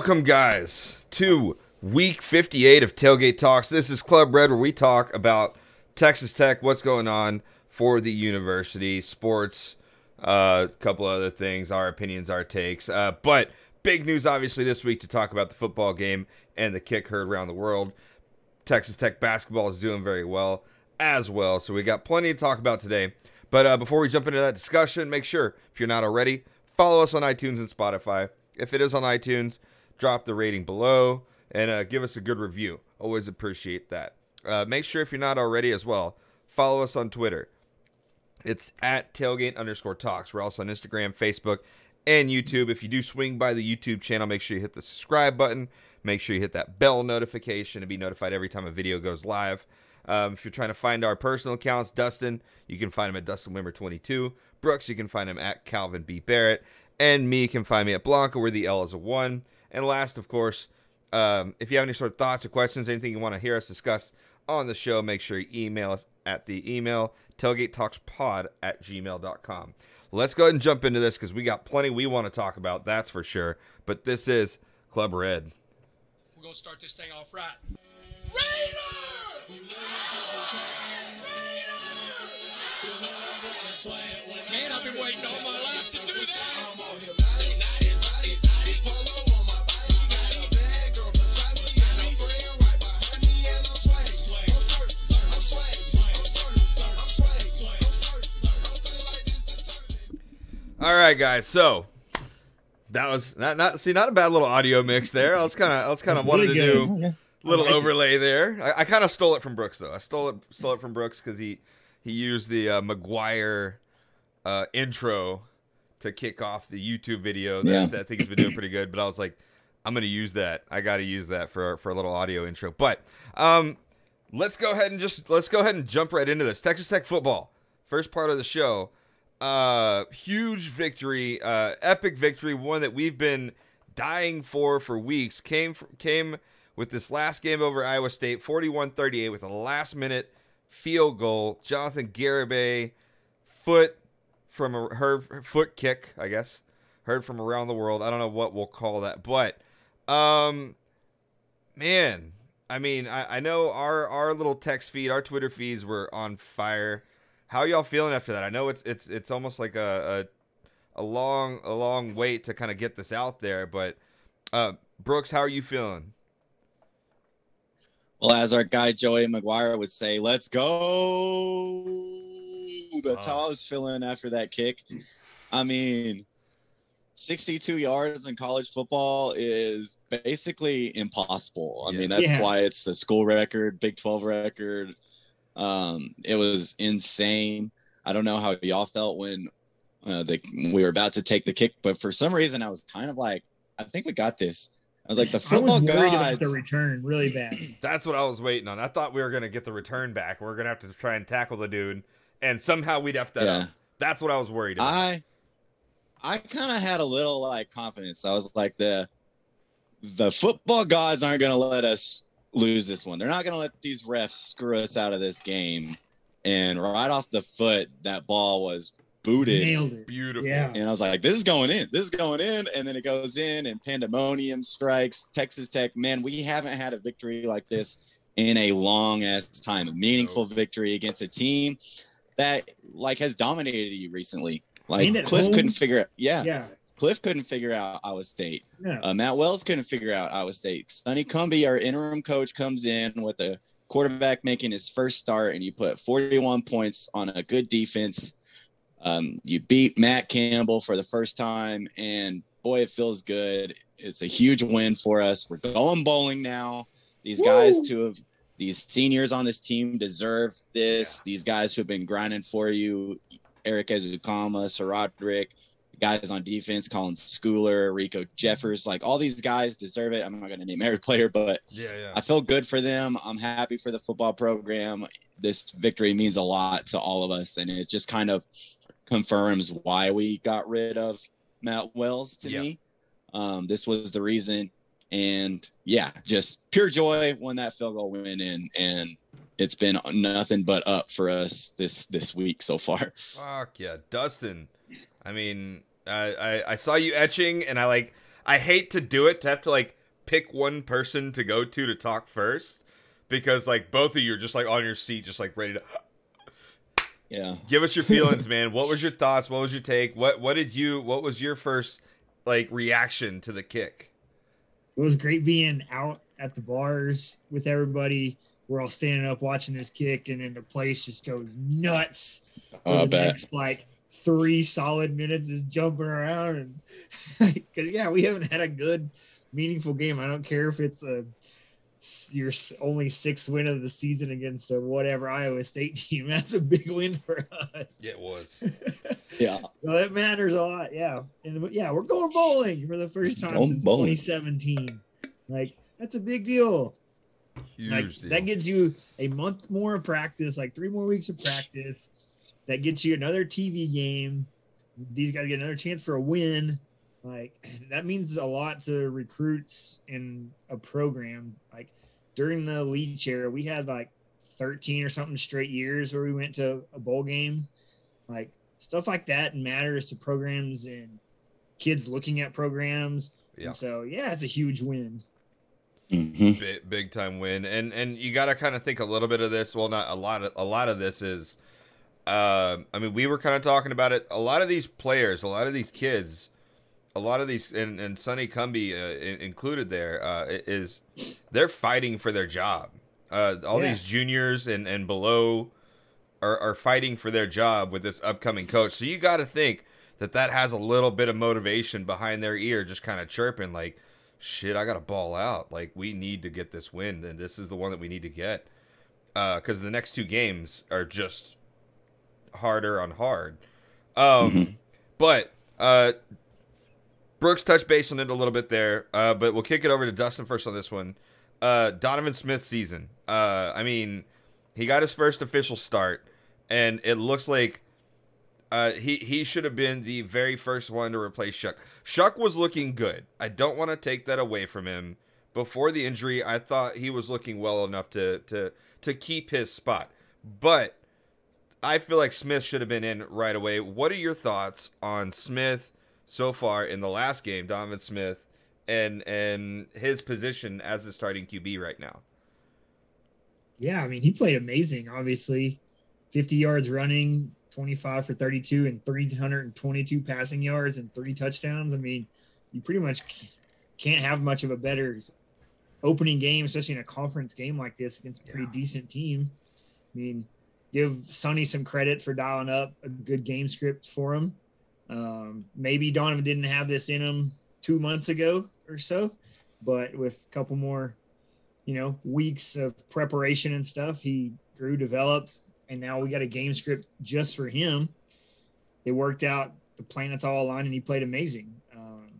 Welcome, guys, to week 58 of Tailgate Talks. This is Club Red, where we talk about Texas Tech, what's going on for the university, sports, a uh, couple other things, our opinions, our takes. Uh, but big news, obviously, this week to talk about the football game and the kick heard around the world. Texas Tech basketball is doing very well as well. So we got plenty to talk about today. But uh, before we jump into that discussion, make sure, if you're not already, follow us on iTunes and Spotify. If it is on iTunes, drop the rating below and uh, give us a good review. Always appreciate that. Uh, make sure if you're not already as well, follow us on Twitter. It's at tailgate underscore talks. We're also on Instagram, Facebook, and YouTube. If you do swing by the YouTube channel, make sure you hit the subscribe button. Make sure you hit that bell notification to be notified every time a video goes live. Um, if you're trying to find our personal accounts, Dustin, you can find him at Dustin Wimmer 22. Brooks, you can find him at Calvin B. Barrett. And me you can find me at Blanca, where the L is a one. And last, of course, um, if you have any sort of thoughts or questions, anything you want to hear us discuss on the show, make sure you email us at the email tailgatetalkspod at gmail.com. Let's go ahead and jump into this because we got plenty we want to talk about, that's for sure. But this is Club Red. We're going to start this thing off right. Raider! Man, I've been waiting all my life to do that. All right, guys. So that was not not see not a bad little audio mix there. I was kind of I was kind of wanted to do a little overlay there. I, I kind of stole it from Brooks though. I stole it stole it from Brooks because he he used the uh, McGuire uh, intro to kick off the YouTube video that, Yeah. that I think he's been doing pretty good. But I was like, I'm gonna use that. I got to use that for for a little audio intro. But um, let's go ahead and just let's go ahead and jump right into this. Texas Tech football, first part of the show. Uh, huge victory, uh, epic victory, one that we've been dying for for weeks. Came came with this last game over Iowa State, 41-38 with a last minute field goal. Jonathan Garibay foot from a her foot kick, I guess. Heard from around the world. I don't know what we'll call that, but um man, I mean, I, I know our our little text feed, our Twitter feeds were on fire. How y'all feeling after that? I know it's it's it's almost like a a, a long a long wait to kind of get this out there, but uh Brooks, how are you feeling? Well, as our guy Joey McGuire would say, let's go. That's how I was feeling after that kick. I mean, 62 yards in college football is basically impossible. I Yeah. mean, that's Yeah. why it's the school record, Big 12 record. Um, it was insane. I don't know how y'all felt when uh, the, we were about to take the kick, but for some reason, I was kind of like, I think we got this. I was like, the I was football worried about gods. the return really bad. That's what I was waiting on. I thought we were gonna get the return back. We are gonna have to try and tackle the dude, and somehow we'd have to. Yeah. That's what I was worried about. I I kind of had a little like confidence. I was like the the football gods aren't going to let us lose this one. They're not going to let these refs screw us out of this game. And right off the foot, that ball was booted. Nailed it. Beautiful. Yeah. And I was like, this is going in. This is going in. And then it goes in, and pandemonium strikes. Texas Tech, man, we haven't had a victory like this in a long ass time. A meaningful victory against a team that like has dominated you recently. Like Cliff home. couldn't figure it. Yeah, Yeah. Cliff couldn't figure out Iowa State. No. Uh, Matt Wells couldn't figure out Iowa State. Sonny Cumbie, our interim coach, comes in with a quarterback making his first start, and you put 41 points on a good defense. Um, you beat Matt Campbell for the first time, and boy, it feels good. It's a huge win for us. We're going bowling now. These guys, Woo! two of these seniors on this team deserve this. Yeah. These guys who have been grinding for you, Eric Ezukanma, Sir Roderick, guys on defense, Colin Schooler, Riko Jeffers, like all these guys deserve it. I'm not going to name every player, but Yeah, yeah. I feel good for them. I'm happy for the football program. This victory means a lot to all of us, and it just kind of confirms why we got rid of Matt Wells to Yeah. me. Um, this was the reason, and yeah, just pure joy when that field goal went in, and it's been nothing but up for us this this week so far. Fuck yeah, Dustin. I mean, I, I I saw you etching, and I like. I hate to do it to have to like pick one person to go to to talk first, because like both of you are just like on your seat, just like ready to Yeah. give us your feelings, man. What was your thoughts? What was your take? What what did you? What was your first like reaction to the kick? It was great being out at the bars with everybody. We're all standing up watching this kick, and then the place just goes nuts. for I the bet. next like three solid minutes is jumping around and because yeah we haven't had a good meaningful game i don't care if it's a your only sixth win of the season against a whatever iowa state team that's a big win for us Yeah, it was. Yeah. so that matters a lot yeah and yeah we're going bowling for the first time Going since bowling. 2017 like that's a big deal Huge like deal. that gives you a month more of practice, like three more weeks of practice. That gets you another TV game. These guys get another chance for a win. Like that means a lot to recruits in a program. Like during the Leach chair, we had like 13 or something straight years where we went to a bowl game. Like stuff like that matters to programs and kids looking at programs. Yeah. And so yeah, it's a huge win. Mhm. big, big time win and and you got to kind of think a little bit of this well not a lot of a lot of this is um i mean we were kind of talking about it a lot of these players a lot of these kids a lot of these and and Sonny Cumbie uh, included there uh is they're fighting for their job uh all Yeah. these juniors and and below are are fighting for their job with this upcoming coach so you got to think that that has a little bit of motivation behind their ear just kind of chirping like shit, I got to ball out. Like we need to get this win, and this is the one that we need to get. Because the next two games are just harder on hard. Um, Mhm. But uh, Brooks touched base on it a little bit there. Uh, but we'll kick it over to Dustin first on this one. Uh, Donovan Smith season. Uh, I mean, he got his first official start, and it looks like uh, he he should have been the very first one to replace Shough. Shough was looking good. I don't want to take that away from him. Before the injury, I thought he was looking well enough to to to keep his spot. But I feel like Smith should have been in right away. What are your thoughts on Smith so far in the last game, Donovan Smith, and and his position as the starting QB right now? Yeah, I mean, he played amazing, obviously. 50 yards running, 25 for 32, and 322 passing yards and three touchdowns. I mean, you pretty much can't have much of a better opening game, especially in a conference game like this against a pretty Yeah. decent team. I mean, give Sonny some credit for dialing up a good game script for him. Um, maybe Donovan didn't have this in him two months ago or so, but with a couple more you know, weeks of preparation and stuff. He grew, developed, and now we got a game script just for him. It worked out. The planets all aligned, and he played amazing. Um,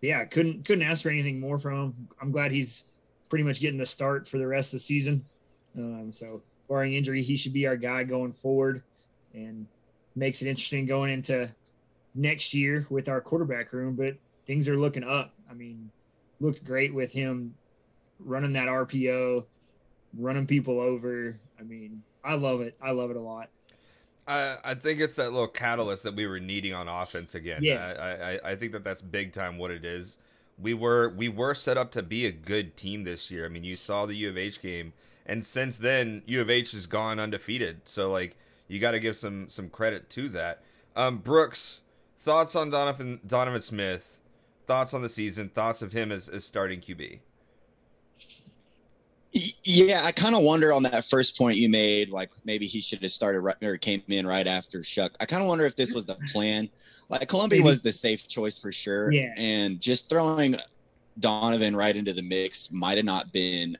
yeah, couldn't couldn't ask for anything more from him. I'm glad he's pretty much getting the start for the rest of the season. Um, so, barring injury, he should be our guy going forward, and makes it interesting going into next year with our quarterback room. But things are looking up. I mean, looked great with him running that RPO, running people over. I mean, I love it. I love it a lot. I, I think it's that little catalyst that we were needing on offense again. Yeah. I, I, I think that that's big time what it is. We were we were set up to be a good team this year. I mean, you saw the U of H game, and since then U of H has gone undefeated. So like you got to give some some credit to that. Um, Brooks, thoughts on Donovan Donovan Smith? Thoughts on the season? Thoughts of him as, as starting QB? Yeah, I kind of wonder on that first point you made, like maybe he should have started right, or came in right after Shough. I kind of wonder if this was the plan. Like Colombi Maybe. was the safe choice for sure, Yeah. and just throwing Donovan right into the mix might have not been,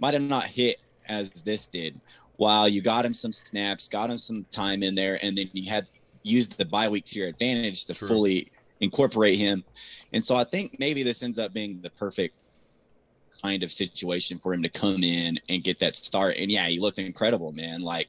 might have not hit as this did. While you got him some snaps, got him some time in there, and then you had used the bye week to your advantage to True. fully incorporate him. And so I think maybe this ends up being the perfect kind of situation for him to come in and get that start. And yeah, he looked incredible, man. Like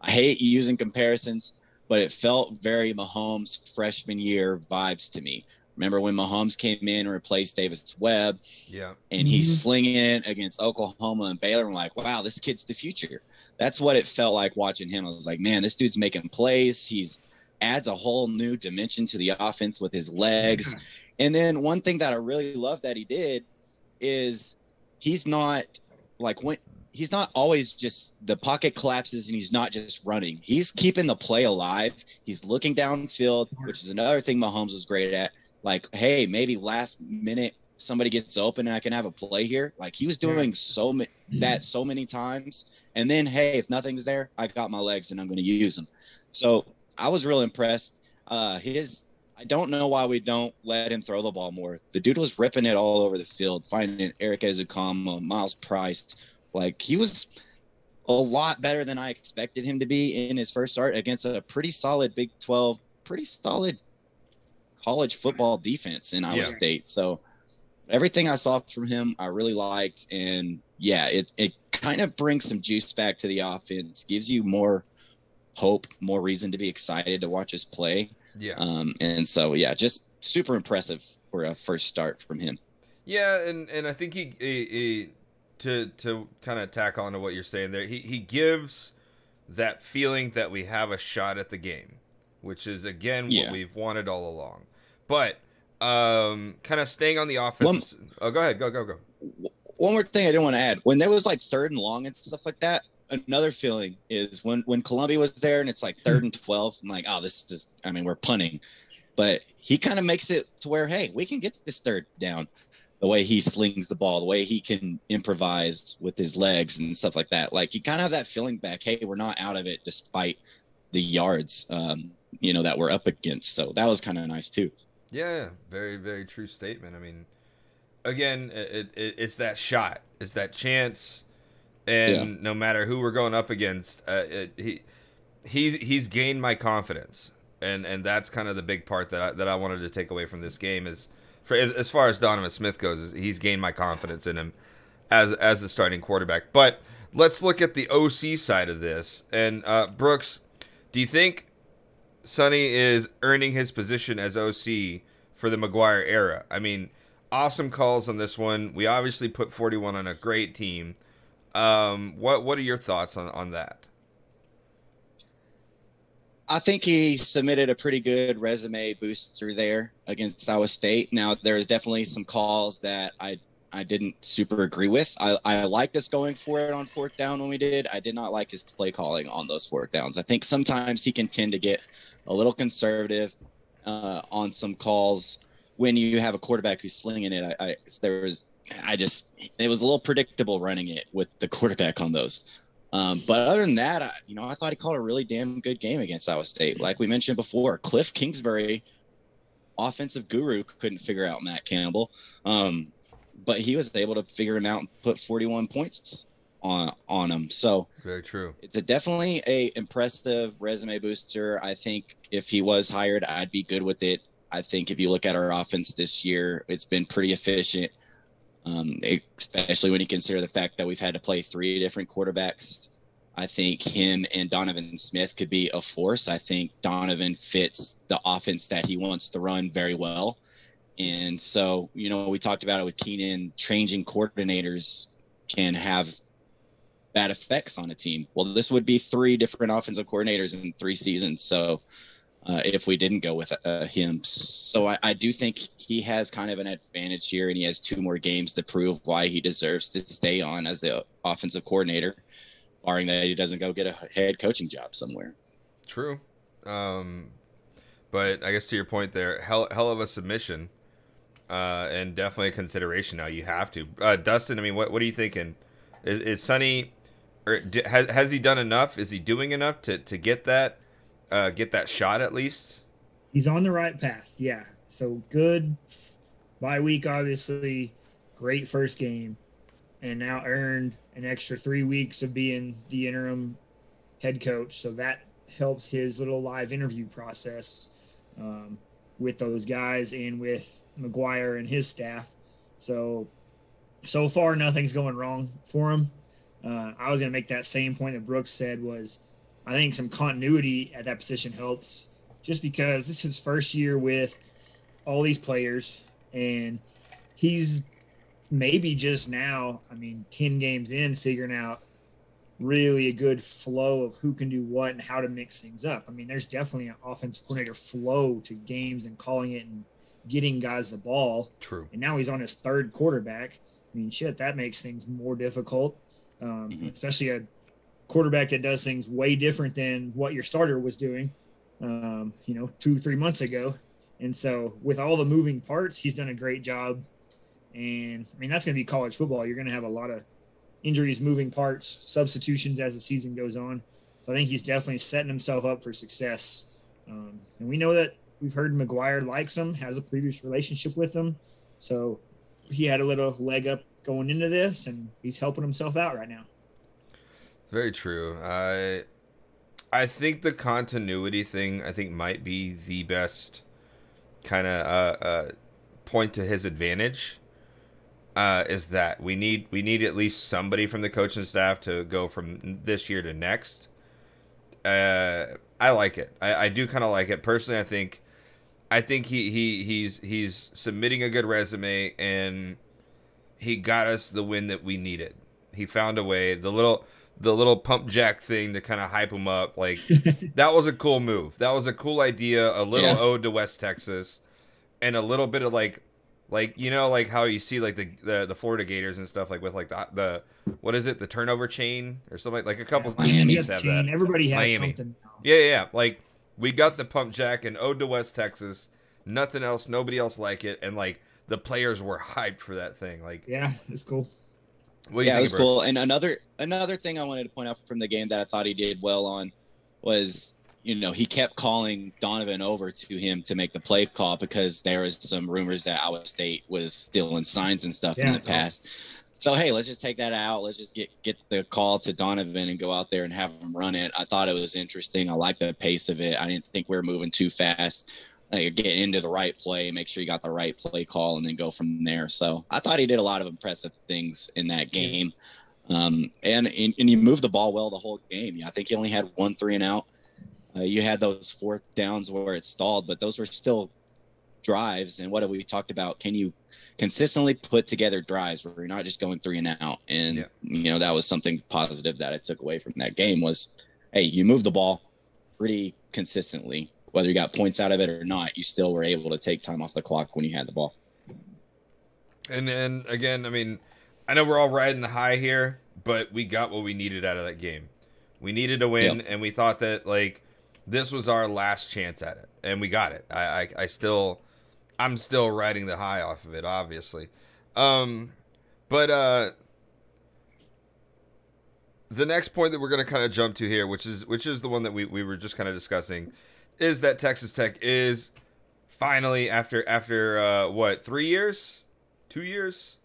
I hate using comparisons, but it felt very Mahomes freshman year vibes to me. Remember when Mahomes came in and replaced Davis Webb Yeah. and he's Mhm. slinging it against Oklahoma and Baylor. I'm like, wow, this kid's the future. That's what it felt like watching him. I was like, man, this dude's making plays. He's adds a whole new dimension to the offense with his legs. And then one thing that I really love that he did is he's not like when he's not always just the pocket collapses and he's not just running. He's keeping the play alive. He's looking downfield, which is another thing Mahomes was great at. Like, hey, maybe last minute somebody gets open and I can have a play here. Like he was doing so ma- that so many times. And then, hey, if nothing's there, I got my legs and I'm going to use them. So I was real impressed. Uh, his, I don't know why we don't let him throw the ball more. The dude was ripping it all over the field, finding Eric Ezukanma, Myles Price. Like he was a lot better than I expected him to be in his first start against a pretty solid Big 12, pretty solid college football defense in Iowa Yeah. State. So everything I saw from him, I really liked. And yeah, it, it kind of brings some juice back to the offense, gives you more hope, more reason to be excited to watch us play. Yeah. Um, and so, yeah, just super impressive for a first start from him. Yeah, and and I think he, he, he to to kind of tack on to what you're saying there. He he gives that feeling that we have a shot at the game, which is again what Yeah. we've wanted all along. But um, kind of staying on the offense. oh, go ahead. Go go go. one more thing I didn't want to add. When there was like third and long and stuff like that, another feeling is when when Colombi was there and it's like third and twelve. I'm like, oh, this is. I mean, we're punting, but he kind of makes it to where, hey, we can get this third down. The way he slings the ball, the way he can improvise with his legs and stuff like that. Like you kind of have that feeling back. Hey, we're not out of it despite the yards, um, you know, that we're up against. So that was kind of nice too. Yeah, very very true statement. I mean, again, it, it, it's that shot, it's that chance, and Yeah. no matter who we're going up against, uh, it, he he's he's gained my confidence, and and that's kind of the big part that I, that I wanted to take away from this game is for as far as Donovan Smith goes, is he's gained my confidence in him as as the starting quarterback. But let's look at the OC side of this, and uh, Brooks, do you think? Sonny is earning his position as OC for the McGuire era. I mean, awesome calls on this one. We obviously put 41 on a great team. Um, what what are your thoughts on, on that? I think he submitted a pretty good resume booster there against Iowa State. Now there's definitely some calls that I I didn't super agree with. I, I liked us going for it on fourth down when we did. I did not like his play calling on those fourth downs. I think sometimes he can tend to get a little conservative uh, on some calls when you have a quarterback who's slinging it. I, I there was I just it was a little predictable running it with the quarterback on those. Um, but other than that, I, you know, I thought he called a really damn good game against Iowa State. Like we mentioned before, Cliff Kingsbury, offensive guru, couldn't figure out Matt Campbell, um, but he was able to figure him out and put 41 points on on him. So Very true. it's a definitely a impressive resume booster. I think if he was hired, I'd be good with it. I think if you look at our offense this year, it's been pretty efficient, um, especially when you consider the fact that we've had to play three different quarterbacks. I think him and Donovan Smith could be a force. I think Donovan fits the offense that he wants to run very well. And so, you know, we talked about it with Keenan, changing coordinators can have bad effects on a team. Well, this would be three different offensive coordinators in three seasons. So, uh, if we didn't go with uh, him, so I, I do think he has kind of an advantage here, and he has two more games to prove why he deserves to stay on as the offensive coordinator, barring that he doesn't go get a head coaching job somewhere. True. Um, but I guess to your point there, hell, hell of a submission, uh, and definitely a consideration. Now you have to. Uh, Dustin, I mean, what what are you thinking Is, is Sonny, or has has he done enough? Is he doing enough to to get that, uh, get that shot at least? He's on the right path. Yeah. So good bye week, obviously. Great first game. And now earned an extra three weeks of being the interim head coach. So that helps his little live interview process um, with those guys and with McGuire and his staff. So, so far, nothing's going wrong for him. Uh, I was going to make that same point that Brooks said was I think some continuity at that position helps just because this is his first year with all these players and he's maybe just now, I mean, 10 games in, figuring out really a good flow of who can do what and how to mix things up. I mean, there's definitely an offensive coordinator flow to games and calling it and getting guys the ball. True. And now he's on his third quarterback. I mean, shit, that makes things more difficult, um, Mhm. especially a quarterback that does things way different than what your starter was doing, um, you know, two, three months ago. And so, with all the moving parts, he's done a great job. And I mean, that's going to be college football. You're going to have a lot of injuries, moving parts, substitutions as the season goes on. So I think he's definitely setting himself up for success. Um, and we know that we've heard McGuire likes him, has a previous relationship with him. So he had a little leg up going into this, and he's helping himself out right now. Very true. I I think the continuity thing I think might be the best kind of uh, uh, point to his advantage. Uh, is that we need we need at least somebody from the coaching staff to go from this year to next. Uh, I like it. I, I do kind of like it personally. I think I think he, he he's he's submitting a good resume and he got us the win that we needed. He found a way. The little the little pump jack thing to kind of hype him up. Like that was a cool move. That was a cool idea. A little Yeah. ode to West Texas, and a little bit of like, like you know, like how you see like the the, the Florida Gators and stuff like with like the the what is it the turnover chain or something like, a couple Miami. teams have that. Everybody has Miami. something now. Yeah, yeah, yeah. Like we got the pump jack and ode to West Texas. Nothing else. Nobody else like it. And like the players were hyped for that thing. Like, Yeah, it's cool. what yeah, it was Bruce? cool. And another another thing I wanted to point out from the game that I thought he did well on was you know he kept calling Donovan over to him to make the play call because there was some rumors that Iowa State was stealing signs and stuff in the past. So hey, let's just take that out. Let's just get get the call to Donovan and go out there and have him run it. I thought it was interesting. I like the pace of it. I didn't think we were moving too fast. Like get into the right play, make sure you got the right play call, and then go from there. So I thought he did a lot of impressive things in that game. Um, and, and and you moved the ball well the whole game. I think you only had one three and out. Uh, you had those fourth downs where it stalled, but those were still drives. And what have we talked about? Can you consistently put together drives where you're not just going three and out? And Yeah. you know that was something positive that I took away from that game was, hey, you move the ball pretty consistently, whether you got points out of it or not. You still were able to take time off the clock when you had the ball. And and again, I mean, I know we're all riding the high here, but we got what we needed out of that game. We needed a win, Yep. and we thought that like this was our last chance at it, and we got it. I I, I still, I'm still riding the high off of it, obviously. Um, but uh, the next point that we're gonna kind of jump to here, which is which is the one that we we were just kind of discussing, is that Texas Tech is finally after after uh, what three years, two years.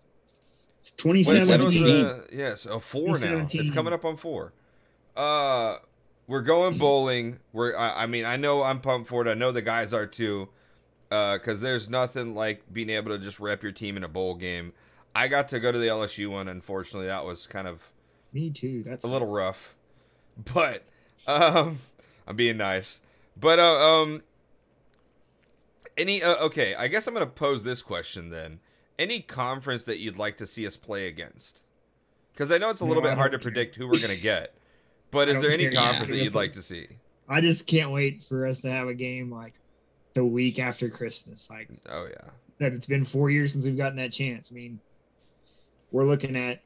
It's Wait, when was 2017. yes, a four now. It's coming up on four. Uh, we're going bowling. We're. I, I mean, I know I'm pumped for it. I know the guys are too. Uh, because there's nothing like being able to just rep your team in a bowl game. I got to go to the LSU one. Unfortunately, that was kind of Me too. That's a little rough, but um, I'm being nice. But uh, um, any uh, okay? I guess I'm gonna pose this question then. Any conference that you'd like to see us play against? Because I know it's a little No, bit hard to predict who we're gonna get. But is there any care. conference Yeah. that you'd like to see? I just can't wait for us to have a game like the week after Christmas. Like Oh yeah, that it's been four years since we've gotten that chance. I mean, we're looking at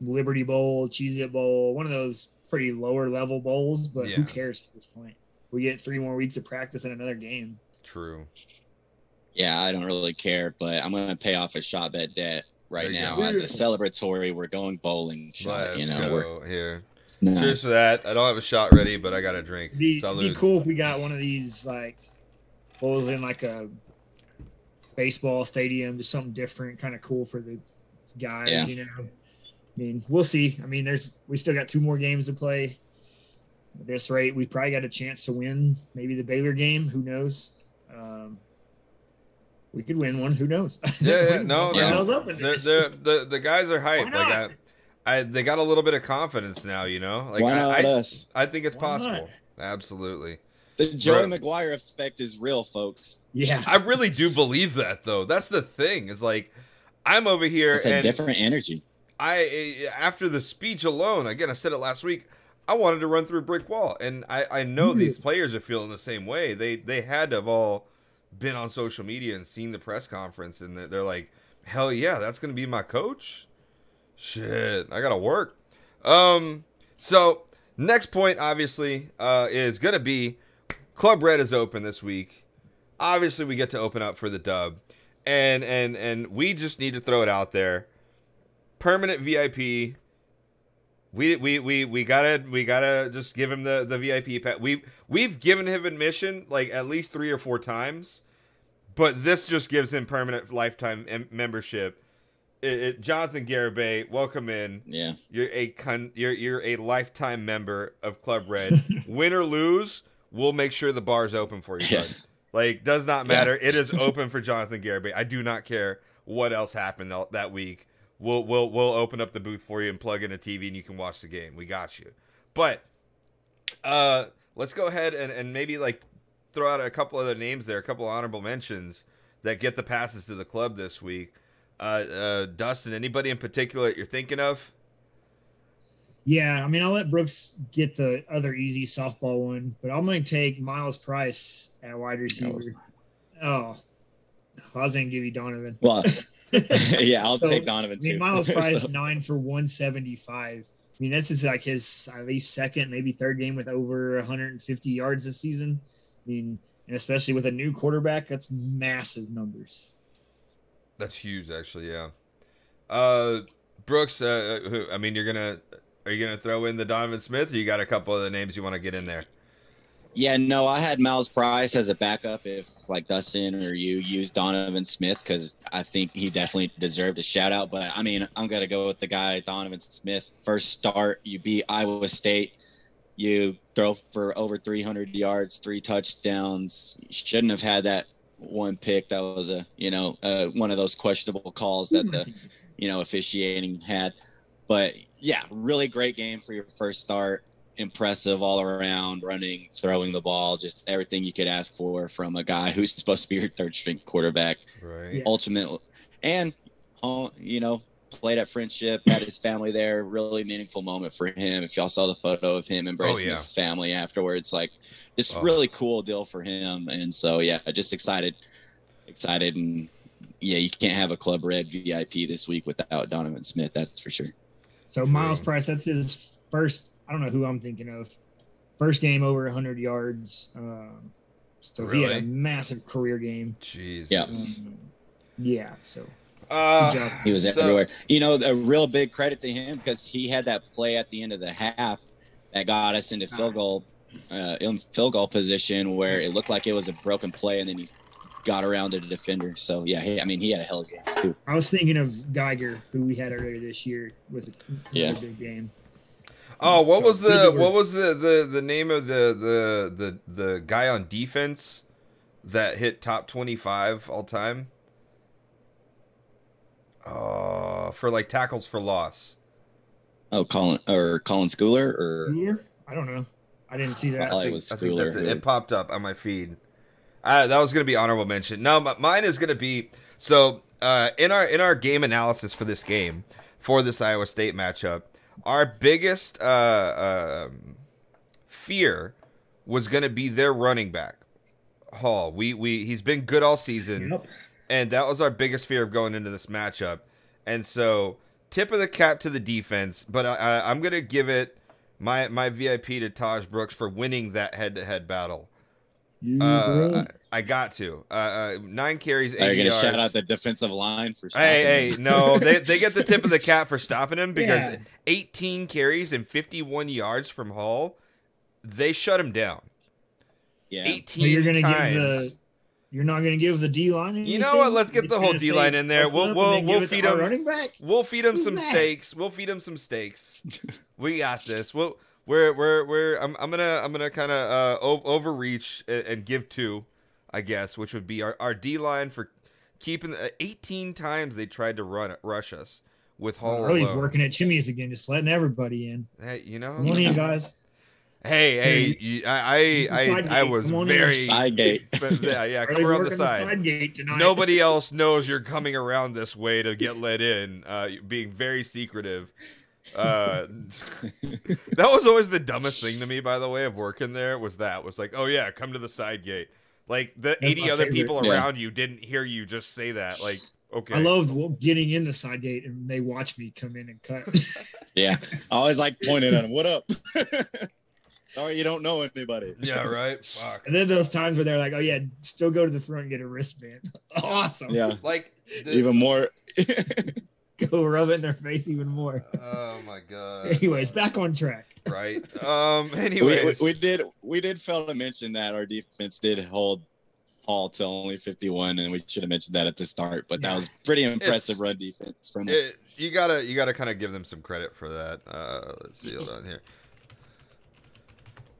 Liberty Bowl, Cheez It Bowl, one of those pretty lower level bowls, but who cares at this point? We get three more weeks of practice and another game. true. Yeah, I don't really care, but I'm going to pay off a shot bet debt. right now go. as a celebratory. We're going bowling shot. Let's you know, go here. it's not- Cheers to that. I don't have a shot ready, but I got a drink. It'd be, it'd be cool if we got one of these like bowls in like a baseball stadium, just something different, kind of cool for the guys. Yeah. You know, I mean, we'll see. I mean, there's we still got two more games to play. At this rate, we probably got a chance to win maybe the Baylor game. Who knows? Um, we could win one. Who knows? Yeah, yeah, no, the no. hell's up in The, this? the the the guys are hyped. Like not? I, I, they got a little bit of confidence now. You know, like Why not I, I, us? I think it's Why not? possible. Absolutely. The Joey Right. McGuire effect is real, folks. yeah, I really do believe that though. That's the thing. Is like I'm over here It's a and different energy. I after the speech alone, again, I said it last week. I wanted to run through a brick wall, and I I know these players are feeling the same way. They they had to have all been on social media and seen the press conference, and they're, they're like, "Hell yeah, that's gonna be my coach." Shit, I gotta work. Um, so next point obviously uh, is gonna be Club Red is open this week. Obviously, we get to open up for the dub, and and and we just need to throw it out there permanent VIP. We we we we gotta we gotta just give him the the VIP pet. We we've given him admission like at least three or four times, but this just gives him permanent lifetime em- membership. It, it, Jonathan Garibay, welcome in. Yeah. You're a con- you're you're a lifetime member of Club Red. Win or lose, we'll make sure the bar's open for you, Yeah. Like does not matter. It is open for Jonathan Garibay. I do not care what else happened that week. We'll we'll we'll open up the booth for you and plug in a TV and you can watch the game. We got you. But uh let's go ahead and, and maybe like throw out a couple other names there, a couple honorable mentions that get the passes to the club this week. Uh, uh Dustin, anybody in particular that you're thinking of? Yeah, I mean, I'll let Brooks get the other easy softball one, but I'm going to take Myles Price at wide receiver. was- Oh, I was going to give you Donovan. Well, yeah, I'll So, take Donovan I mean. Myles Price So, nine for 175. I mean, that's just like his at least second, maybe third game with over 150 yards this season. I mean, and especially with a new quarterback, that's massive numbers. That's huge, actually. Yeah. Uh, Brooks. Uh, who, I mean, you're gonna are you gonna throw in the Donovan Smith, or you got a couple of the names you want to get in there? Yeah, no, I had Myles Price as a backup if like Dustin or you use Donovan Smith because I think he definitely deserved a shout out. But I mean, I'm gonna go with the guy Donovan Smith. First start, you beat Iowa State. You throw for over 300 yards, three touchdowns. You shouldn't have had that one pick. That was a you know uh, one of those questionable calls that the you know officiating had. But yeah, really great game for your first start. Impressive all around, running, throwing the ball, just everything you could ask for from a guy who's supposed to be your third string quarterback. Right. Yeah. Ultimate, and uh, you know, played at Friendship, had his family there. Really meaningful moment for him. If y'all saw the photo of him embracing Oh, yeah. his family afterwards, like just Oh. really cool deal for him. And so yeah, just excited, excited, and yeah, you can't have a Club Red VIP this week without Donovan Smith. That's for sure. So Myles Price, that's his first. I don't know who I'm thinking of. First game over 100 yards. Um, so he had a massive career game. Jeez. Yeah. Um, yeah. So Uh. He was So- everywhere. You know, a real big credit to him because he had that play at the end of the half that got us into field goal, uh, in field goal position where it looked like it was a broken play, and then he got around to the defender. So yeah, he, I mean, he had a hell of a game too. I was thinking of Geiger, who we had earlier this year with a Yeah. big game. Oh, what was the what was the, the the name of the the the the guy on defense that hit top twenty five all time? Oh, for like tackles for loss. Oh, Colin or Colin Schooler or Schooler? I don't know. I didn't see that. Probably was I think that's Schooler. it. It popped up on my feed. Uh, that was going to be honorable mention. No, m- mine is going to be so uh, in our in our game analysis for this game for this Iowa State matchup. Our biggest uh, um, fear was going to be their running back Hall. We we he's been good all season Yep. and that was our biggest fear of going into this matchup. And so, tip of the cap to the defense, but I, I, I'm gonna give it my my VIP to Tahj Brooks for winning that head to head battle. You Uh. I, I got to. Uh, uh, nine carries, Are eight you gonna shout out the defensive line for stopping Hey, him? hey, no, they, they get the tip of the cap for stopping him because Yeah. 18 carries and 51 yards from Hall, they shut him down. yeah. 18 So you're gonna times. give the you're not gonna give the D line. You know what? Let's get the whole D-line in there. We'll- we'll- we'll feed 'em- running back. We'll feed him Who's some that? steaks. We'll feed him some steaks. we got this. We'll, we're we're we're I'm, I'm gonna I'm gonna kind of uh, o- overreach and, and give two, I guess, which would be our, our D line for keeping uh, 18 times they tried to run rush us with Hall. Oh, he's working at Chimy's again, just letting everybody in. Hey, you know, Come on in, guys. Hey, hey, you- I, I, I, I was Come on in. very Side gate. but yeah, yeah, come Early around work the on side. gate. Nobody else knows you're coming around this way to get let in. Uh, being very secretive. Uh, that was always the dumbest thing to me, by the way, of working there. Was that was like, oh yeah, come to the side gate. Like the That's 80 other favorite. people Yeah. around you didn't hear you just say that. Like, okay, I loved getting in the side gate and they watch me come in and cut. Yeah. I always like pointing at them. What up? Sorry you don't know anybody. yeah, right. Fuck. and then those times where they're like, "Oh yeah, still go to the front and get a wristband." awesome. Yeah. Like, the, Even more. Go rub it in their face even more. oh my god. Anyways, back on track. right. Um. we, we, Anyways, we did we did fail to mention that our defense did hold Hall to only 51, and we should have mentioned that at the start. But that was pretty impressive It's- run defense from us. it, you gotta you gotta kind of give them some credit for that. Uh, let's see, hold on here.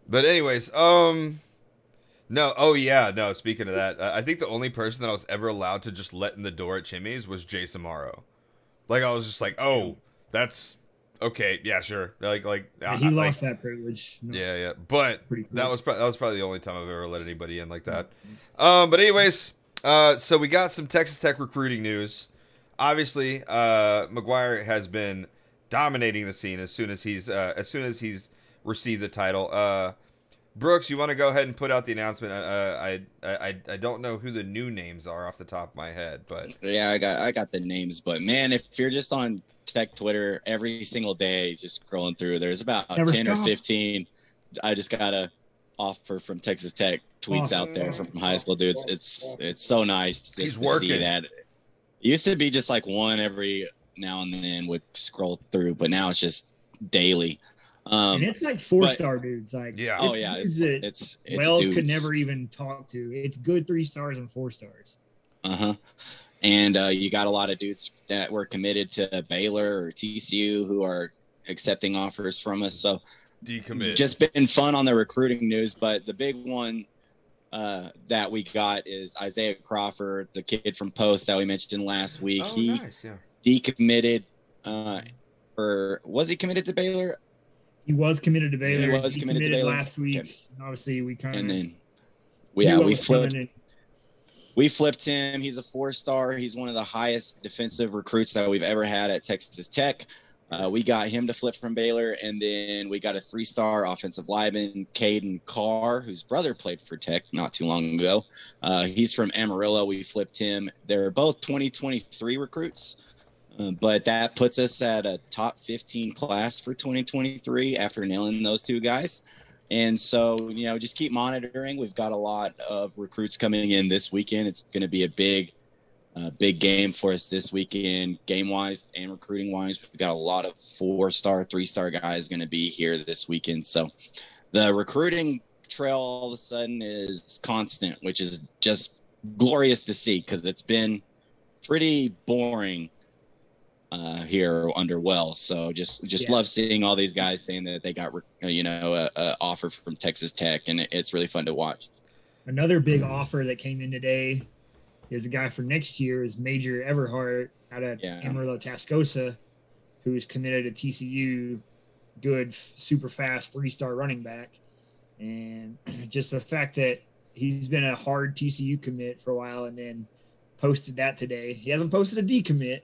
But anyways, um, no, oh yeah, no. Speaking of that, uh, I think the only person that I was ever allowed to just let in the door at Chimy's was Jay Samaro. Like I was just like, oh, that's okay, yeah, sure. Like like I- he I- like- lost that privilege. No, yeah, yeah. But cool. that was pro- that was probably the only time I've ever let anybody in like that. Um, but anyways, uh, so we got some Texas Tech recruiting news. Obviously, uh, McGuire has been dominating the scene as soon as he's uh, as soon as he's received the title. Uh, Brooks, you want to go ahead and put out the announcement? Uh, I, I I don't know who the new names are off the top of my head, but Yeah, I got I got the names, but man, if you're just on Tech Twitter every single day, just scrolling through, there's about Never ten or fifteen. I just got a offer from Texas Tech tweets Oh. out there from high school dudes. It's it's so nice just He's to working. see that. It used to be just like one every now and then would scroll through, but now it's just daily. Um, and it's like four but- star dudes. Like Yeah. oh it's yeah, it's that it's, it's Wells could never even talk to. It's good three stars and four stars. Uh huh. And uh, you got a lot of dudes that were committed to Baylor or TCU who are accepting offers from us. So decommit. just been fun on the recruiting news. But the big one uh, that we got is Isaiah Crawford, the kid from Post that we mentioned last week. oh, he nice, yeah. decommitted, uh, or was he committed to Baylor? He was committed to Baylor. He was committed to Baylor. last week. Okay. And Obviously, we kind And of then, yeah, we flipped. We flipped him. He's a four star. He's one of the highest defensive recruits that we've ever had at Texas Tech. Uh, we got him to flip from Baylor, and then we got a three star offensive lineman, Caden Carr, whose brother played for Tech not too long ago. Uh, he's from Amarillo. We flipped him. They're both 2023 recruits, uh, but that puts us at a top 15 class for 2023 after nailing those two guys. And so, you know, just keep monitoring. We've got a lot of recruits coming in this weekend. It's going to be a big, uh, big game for us this weekend, game wise and recruiting wise. We've got a lot of four star, three star guys going to be here this weekend. So the recruiting trail all of a sudden is constant, which is just glorious to see because it's been pretty boring uh, here under Wells. So just just Yeah. love seeing all these guys saying that they got uh, you know a, a offer from Texas Tech, and it's really fun to watch. Another big offer that came in today is a guy for next year is Major Everhart out of Yeah. Amarillo Tascosa, who's committed to TCU. Good, super fast three star running back, and just the fact that he's been a hard TCU commit for a while, and then posted that today. He hasn't posted a decommit,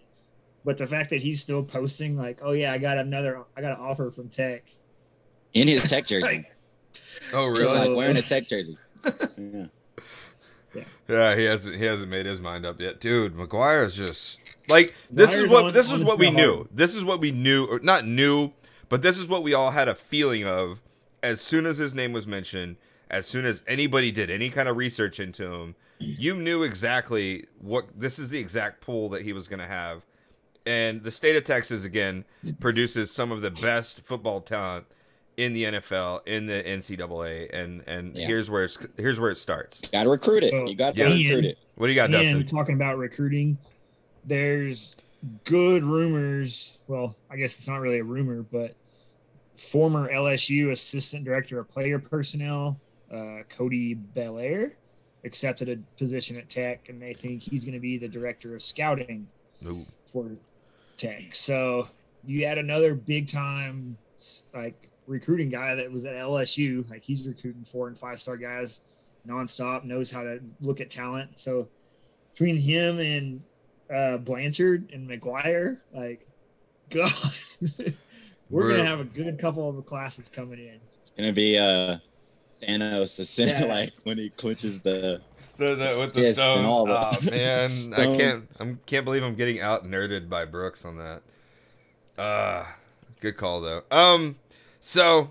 but the fact that he's still posting like, "Oh yeah, I got another, I got an offer from Tech." In his Tech jersey, Oh, So, really? like wearing a Tech jersey. Yeah. Yeah, he hasn't he hasn't made his mind up yet, dude. McGuire is just like this is what on- this on is what we trail knew. This is what we knew, or not knew, but this is what we all had a feeling of as soon as his name was mentioned, as soon as anybody did any kind of research into him, you knew exactly what this is the exact pool that he was going to have. And the state of Texas again produces some of the best football talent in the NFL, in the NCAA, and and Yeah. here's where it's, here's where it starts. Got to recruit it. You got to yeah. recruit it. What do you got, and Dustin? talking about recruiting, there's good rumors. Well, I guess it's not really a rumor, but former LSU assistant director of player personnel, uh, Cody Belair, accepted a position at Tech, and they think he's going to be the director of scouting Ooh. for Tech. So you had another big time like recruiting guy that was at LSU. Like he's recruiting four and five star guys nonstop, knows how to look at talent. So between him and uh, Blanchard and McGuire, like God, we're We're- gonna have a good couple of classes coming in. It's gonna be uh Thanos the Yeah. like when he clinches the The, the, with the Yes, stones. all oh, man, I can't. I can't believe I'm getting out nerded by Brooks on that. Uh good call though. Um, so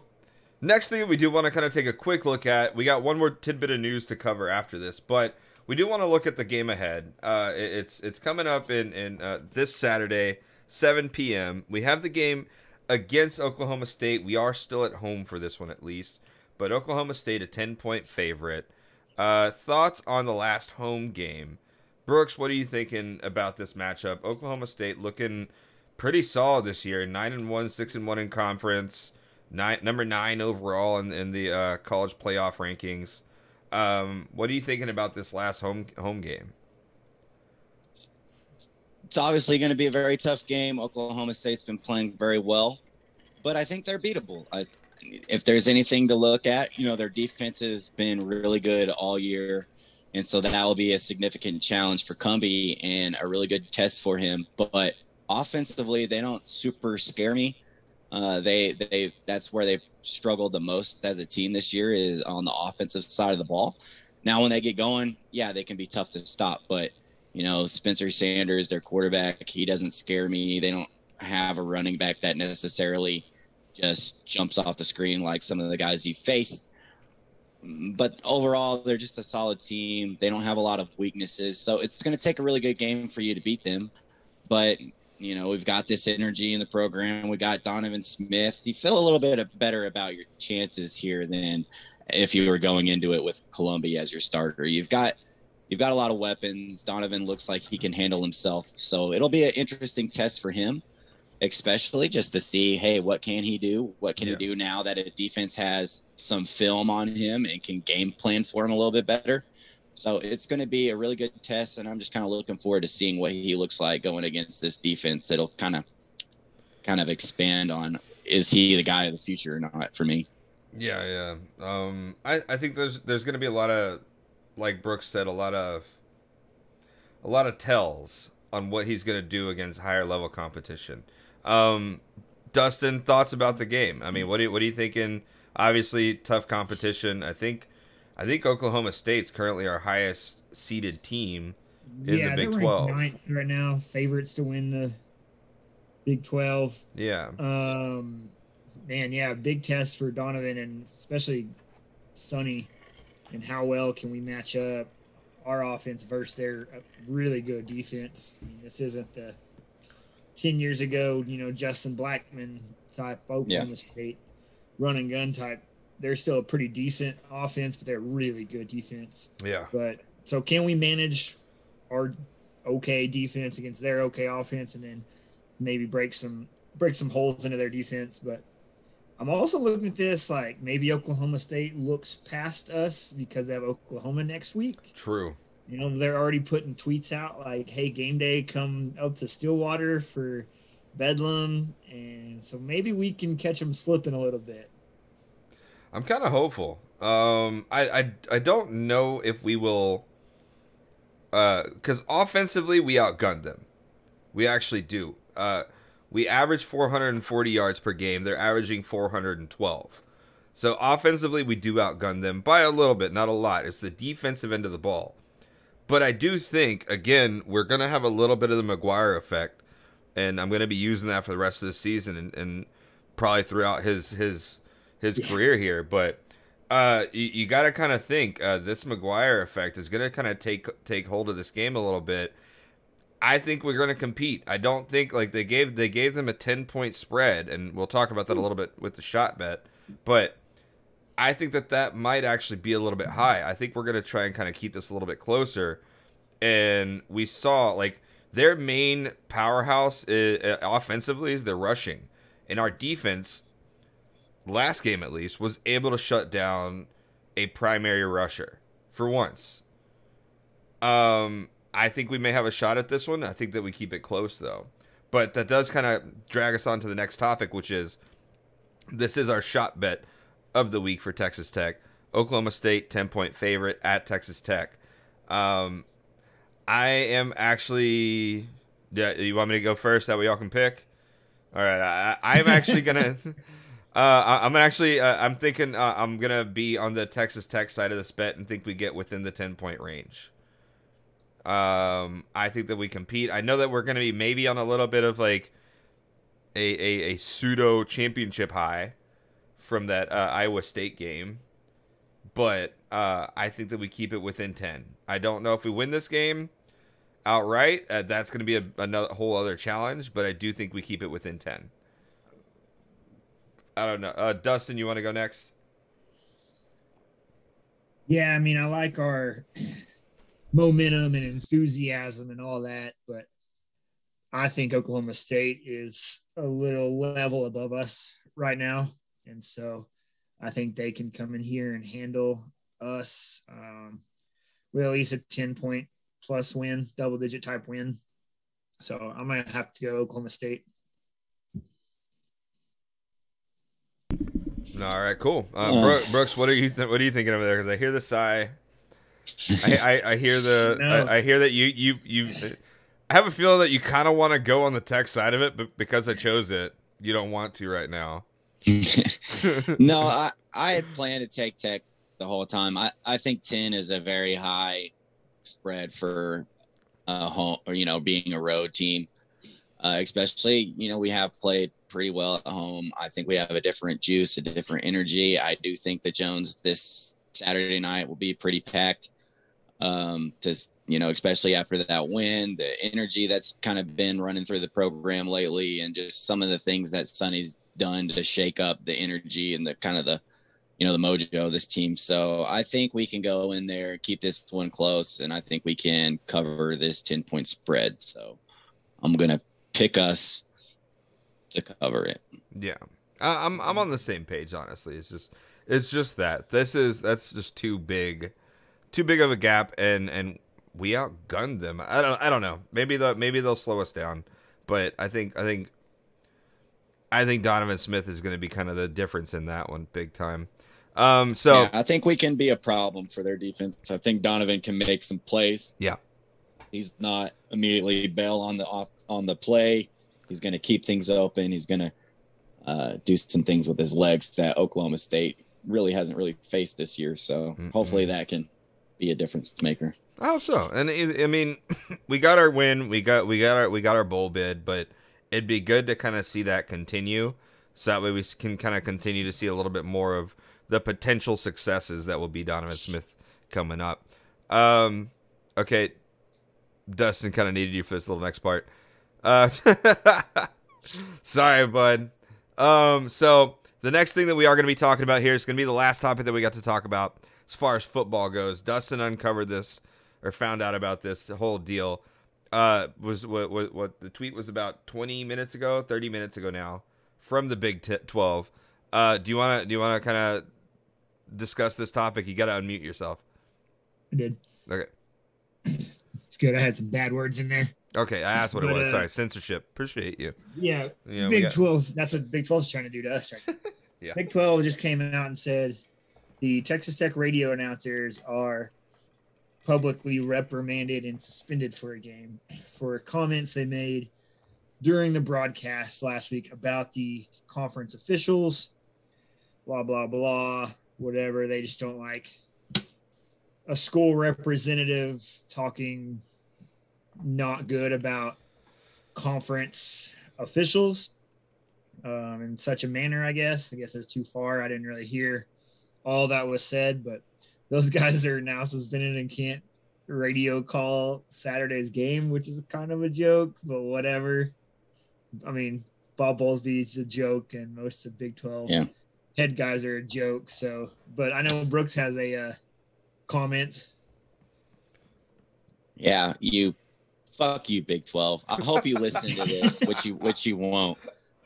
next thing we do want to kind of take a quick look at. We got one more tidbit of news to cover after this, but we do want to look at the game ahead. Uh, it- it's it's coming up in in uh, this Saturday, 7 p.m. We have the game against Oklahoma State. We are still at home for this one at least, but Oklahoma State a 10 point favorite. Uh, thoughts on the last home game, Brooks? What are you thinking about this matchup? Oklahoma State looking pretty solid this year, nine and one, six and one in conference, nine number nine overall in, in the uh, college playoff rankings. Um, what are you thinking about this last home home game? it's obviously going to be a very tough game. Oklahoma State's been playing very well, but I think they're beatable. I, if there's anything to look at, you know, their defense has been really good all year. And so that will be a significant challenge for Cumbie and a really good test for him. But offensively, they don't super scare me. Uh, they they that's where they've struggled the most as a team this year is on the offensive side of the ball. Now, when they get going, yeah, they can be tough to stop. But you know, Spencer Sanders, their quarterback, he doesn't scare me. They don't have a running back that necessarily just jumps off the screen like some of the guys you faced. But overall, they're just a solid team. They don't have a lot of weaknesses. So it's going to take a really good game for you to beat them. But, you know, we've got this energy in the program. We got Donovan Smith. You feel a little bit better about your chances here than if you were going into it with Colombi as your starter. You've got you've got a lot of weapons. Donovan looks like he can handle himself. So it'll be an interesting test for him, especially just to see, hey, what can he do? What can Yeah. he do now that a defense has some film on him and can game plan for him a little bit better? So it's going to be a really good test, and I'm just kind of looking forward to seeing what he looks like going against this defense. It'll kind of, kind of expand on is he the guy of the future or not for me. Yeah, yeah. Um, I, I think there's there's gonna be a lot of, like Brooks said, a lot of, a lot of tells on what he's gonna do against higher level competition. Um, Dustin, thoughts about the game? I mean, what do you, what are you thinking? Obviously, tough competition. I think, I think Oklahoma State's currently our highest seeded team. In the Big they're 12. ninth right now, favorites to win the Big Twelve. Yeah, Um, man, yeah, big test for Donovan and especially Sonny, and how well can we match up our offense versus their uh, really good defense. I mean, this isn't the ten years ago, you know, Justin Blackmon type Oklahoma State run and gun type. They're still a pretty decent offense, but they're really good defense. yeah. But so can we manage our okay defense against their okay offense and then maybe break some break some holes into their defense? But I'm also looking at this like maybe Oklahoma State looks past us because they have Oklahoma next week. True. You know, they're already putting tweets out like, "Hey, game day, come up to Stillwater for Bedlam," and so maybe we can catch them slipping a little bit. I'm kind of hopeful. Um, I, I I don't know if we will, because offensively we outgunned them. We actually do. Uh, we average 440 yards per game. They're averaging 412. So offensively we do outgun them by a little bit, not a lot. It's the defensive end of the ball. But I do think again we're gonna have a little bit of the McGuire effect, and I'm gonna be using that for the rest of the season and, and probably throughout his his his Yeah. career here. But uh, you, you got to kind of think uh, this McGuire effect is going to kind of take take hold of this game a little bit. I think we're going to compete. I don't think like they gave they gave them a ten point spread, and we'll talk about that a little bit with the shot bet. But I think that that might actually be a little bit high. I think we're going to try and kind of keep this a little bit closer. And we saw like their main powerhouse is, uh, offensively is their rushing, and our defense last game at least was able to shut down a primary rusher for once. Um, I think we may have a shot at this one. I think that we keep it close though. But that does kind of drag us on to the next topic, which is this is our shot bet of the week for Texas Tech. Oklahoma State 10 point favorite at Texas Tech. Um, I am actually. Yeah, you want me to go first? That way y'all can pick. All right, I, I'm actually gonna. Uh, I'm actually. Uh, I'm thinking. Uh, I'm gonna be on the Texas Tech side of this bet and think we get within the 10 point range. Um, I think that we compete. I know that we're gonna be maybe on a little bit of like a a, a pseudo championship high from that uh, Iowa State game, but uh, I think that we keep it within 10. I don't know if we win this game outright. Uh, that's going to be a, another whole other challenge, but I do think we keep it within 10. I don't know. Uh, Dustin, you want to go next? Yeah, I mean, I like our momentum and enthusiasm and all that, but I think Oklahoma State is a little level above us right now. And so I think they can come in here and handle us um, with at least a 10 point plus win, double digit type win. So I'm going to have to go Oklahoma State. All right, cool. Uh, Brooks, what are you th- what are you thinking over there? Because I hear the sigh. I, I, I hear the No. I, I hear that you you you. I have a feeling that you kind of want to go on the tech side of it, but because I chose it, you don't want to right now. no, I, I had planned to take Tech the whole time. I, I think 10 is a very high spread for a home or you know being a road team. Uh, especially, you know, we have played pretty well at home. I think we have a different juice, a different energy. I do think the Jones this Saturday night will be pretty packed. Um, to you know, especially after that win, the energy that's kind of been running through the program lately, and just some of the things that Sonny's done to shake up the energy and the kind of the you know the mojo of this team. So I think we can go in there, keep this one close, and I think we can cover this ten point spread. So I'm gonna pick us to cover it. Yeah, I'm I'm on the same page. Honestly, it's just it's just that this is that's just too big, too big of a gap, and and we outgunned them. I don't I don't know. Maybe the maybe they'll slow us down, but I think I think I think Donovan Smith is going to be kind of the difference in that one, big time. Um, so yeah, I think we can be a problem for their defense. I think Donovan can make some plays. Yeah. He's not immediately bail on the off on the play. He's going to keep things open. He's going to uh, do some things with his legs that Oklahoma State really hasn't really faced this year. So Mm-mm. hopefully that can be a difference maker. I hope so. And I I mean, we got our win. We got we got our we got our bowl bid, but it'd be good to kind of see that continue, so that way we can kind of continue to see a little bit more of the potential successes that will be Donovan Smith coming up. Um, okay, Dustin kind of needed you for this little next part. Uh, sorry, bud. Um, so the next thing that we are going to be talking about here is going to be the last topic that we got to talk about as far as football goes. Dustin uncovered this or found out about this whole deal. Uh, was what, what what the tweet was about 20 minutes ago, 30 minutes ago now from the Big T- 12. Uh, do you want to do you want to kind of discuss this topic? You got to unmute yourself. I did. Okay. It's good. I had some bad words in there. Okay, I asked what it was. uh, Sorry, censorship. Appreciate you. Yeah. Yeah, Big got- 12. That's what Big 12 is trying to do to us. Right? Yeah. Big 12 just came out and said the Texas Tech radio announcers are publicly reprimanded and suspended for a game for comments they made during the broadcast last week about the conference officials, blah, blah, blah, whatever. They just don't like a school representative talking not good about conference officials um, in such a manner, I guess. I guess it's too far. I didn't really hear all that was said, but those guys are now suspended and can't radio call Saturday's game, which is kind of a joke, but whatever. I mean, Bob Bowlesby is a joke, and most of Big Twelve Yeah. head guys are a joke. So, but I know Brooks has a uh, comment. Yeah, you fuck you, Big Twelve. I hope you listen to this, which you which you won't.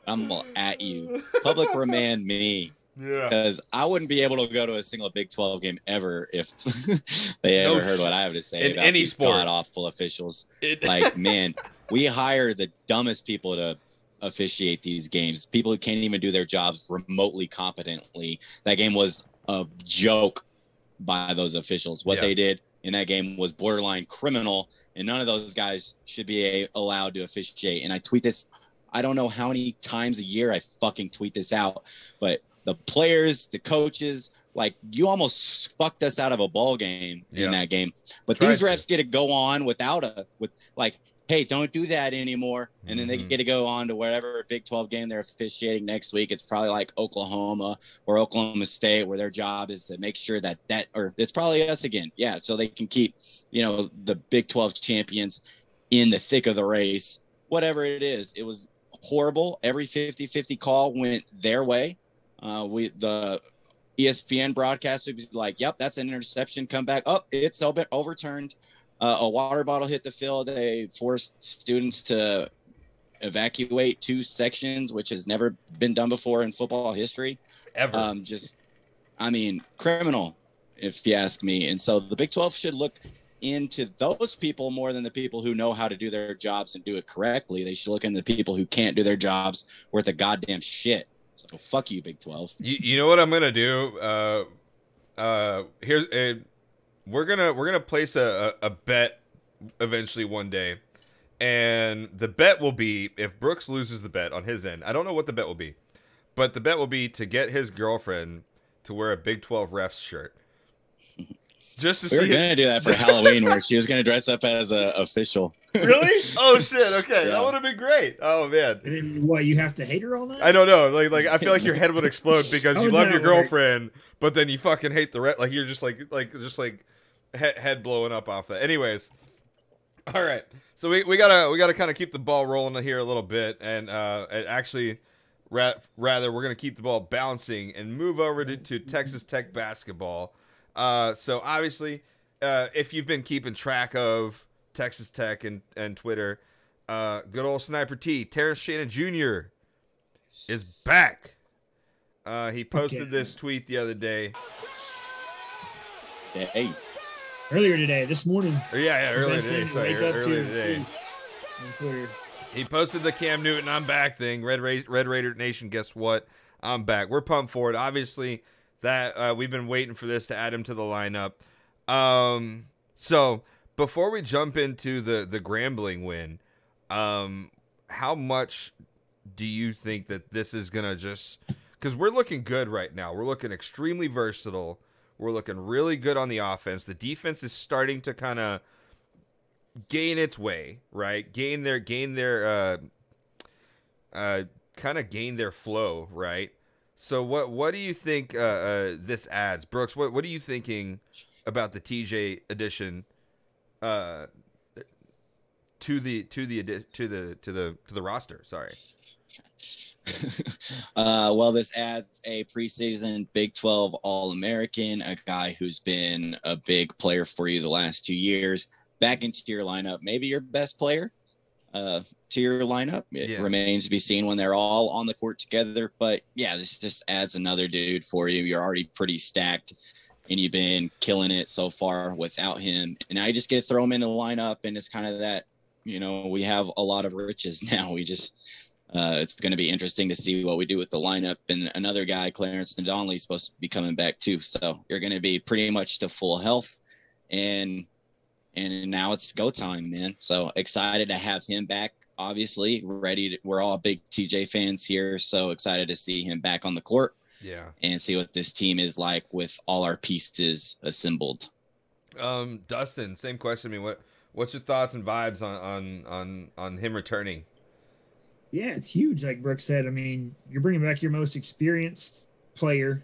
I'm gonna at you. Public remand me Yeah. because I wouldn't be able to go to a single Big Twelve game ever if they No ever heard what I have to say in about any these god awful officials. It, Like, man, we hire the dumbest people to officiate these games. People who can't even do their jobs remotely competently. That game was a joke by those officials. What Yeah. they did in that game was borderline criminal, and none of those guys should be a- allowed to officiate. And I tweet this. I don't know how many times a year I fucking tweet this out, but the players, the coaches, like you almost fucked us out of a ball game Yeah. in that game. But Tried these to. refs get to go on without a with like, hey, don't do that anymore. And then they Mhm. get to go on to whatever Big 12 game they're officiating next week. It's probably like Oklahoma or Oklahoma State, where their job is to make sure that that or it's probably us again. Yeah, so they can keep you know the Big 12 champions in the thick of the race. Whatever it is, it was horrible. Every 50-50 call went their way. Uh, we the ESPN broadcaster was like, "Yep, that's an interception. Come back. Oh, it's over- overturned. Uh, a water bottle hit the field. They forced students to evacuate two sections, which has never been done before in football history. ever. Um, just, I mean, criminal, if you ask me. And so the Big 12 should look into those people more than the people who know how to do their jobs and do it correctly. They should look into the people who can't do their jobs worth a goddamn shit. So fuck you, Big 12. You, you know what I'm gonna do? Uh, uh, here's uh, we're gonna we're gonna place a, a, a bet eventually one day, and the bet will be if Brooks loses the bet on his end. I don't know what the bet will be, but the bet will be to get his girlfriend to wear a Big 12 refs shirt, just to see We were gonna do that for Halloween, where she was gonna dress up as a official. Really? Oh shit! Okay, that would have been great. Oh man. And then what? You have to hate her all night? I don't know. Like, like I feel like your head would explode because you love your work? girlfriend, but then you fucking hate the rest. Like you're just like, like, just like head, head blowing up off that. Anyways, all right. So we, we gotta we gotta kind of keep the ball rolling here a little bit, and uh, and actually, ra- rather we're gonna keep the ball bouncing and move over to, to Texas Tech basketball. Uh, so obviously, uh, if you've been keeping track of Texas Tech and and Twitter, uh, good old Sniper T, Terrence Shannon Jr. is back. Uh, he posted Okay. this tweet the other day. Hey, Earlier today, this morning. Or yeah, yeah, earlier today. thing to Sorry, earlier to today. On Twitter. He posted the Cam Newton "I'm back" thing. Red Ra- Red Raider Nation, guess what? I'm back. We're pumped for it. Obviously, that uh, we've been waiting for this to add him to the lineup. Um, so before we jump into the the Grambling win, um, how much do you think that this is gonna just? Because we're looking good right now. We're looking extremely versatile. We're looking really good on the offense. The defense is starting to kind of gain its way, right? Gain their gain their uh uh kind of gain their flow, right? So what what do you think uh, uh this adds? Brooks, what what are you thinking about the TJ addition uh to the to the to the to the to the roster, sorry. uh, well, this adds a preseason Big 12 All American, a guy who's been a big player for you the last two years, back into your lineup. Maybe your best player uh, to your lineup. It Yeah. remains to be seen when they're all on the court together. But yeah, this just adds another dude for you. You're already pretty stacked. And you've been killing it so far without him. And you just get to throw him in the lineup, and it's kind of that, you know, we have a lot of riches now. We just uh, it's going to be interesting to see what we do with the lineup. And another guy, Clarence Nadolny, is supposed to be coming back too. So you're going to be pretty much to full health, and and now it's go time, man. So excited to have him back. Obviously, ready. To, we're all big TJ fans here, so excited to see him back on the court Yeah. and see what this team is like with all our pieces assembled. Um Dustin, same question. I mean, what what's your thoughts and vibes on on on on him returning? Yeah, it's huge. Like Brooks said, I mean, you're bringing back your most experienced player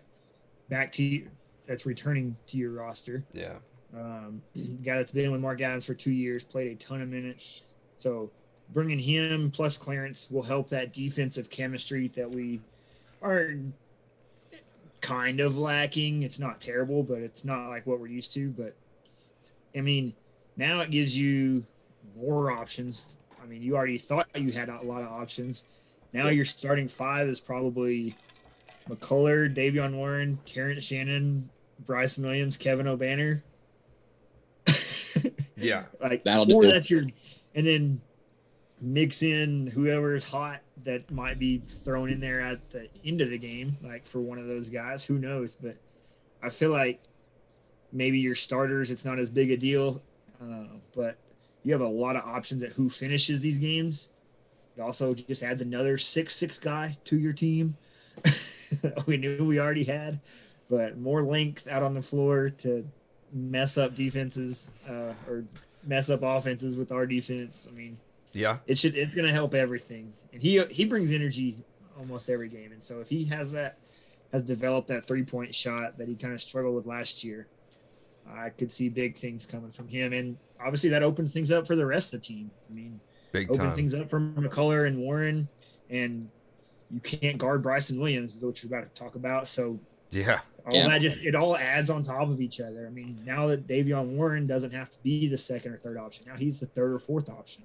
back to you that's returning to your roster. Yeah. Um, guy that's been with Mark Adams for two years, played a ton of minutes. So bringing him plus Clarence will help that defensive chemistry that we are kind of lacking. It's not terrible, but it's not like what we're used to. But I mean, now it gives you more options. I mean, you already thought you had a lot of options. Now your starting five is probably McCullar, Davion Warren, Terrence Shannon, Bryson Williams, Kevin Obanor. Yeah. like That'll or do. that's your and then mix in whoever is hot that might be thrown in there at the end of the game, like for one of those guys. Who knows? But I feel like maybe your starters, it's not as big a deal, uh, but you have a lot of options at who finishes these games. It also just adds another six six guy to your team. we knew we already had, but more length out on the floor to mess up defenses uh, or mess up offenses with our defense. I mean, Yeah. it should it's going to help everything. And he he brings energy almost every game. And so if he has that has developed that three point shot that he kind of struggled with last year, I could see big things coming from him. And obviously that opens things up for the rest of the team. I mean, Big opens time. things up for McCullar and Warren, and you can't guard Bryson Williams, which we're about to talk about. So Yeah. all Yeah. that just it all adds on top of each other. I mean, now that Davion Warren doesn't have to be the second or third option, now he's the third or fourth option.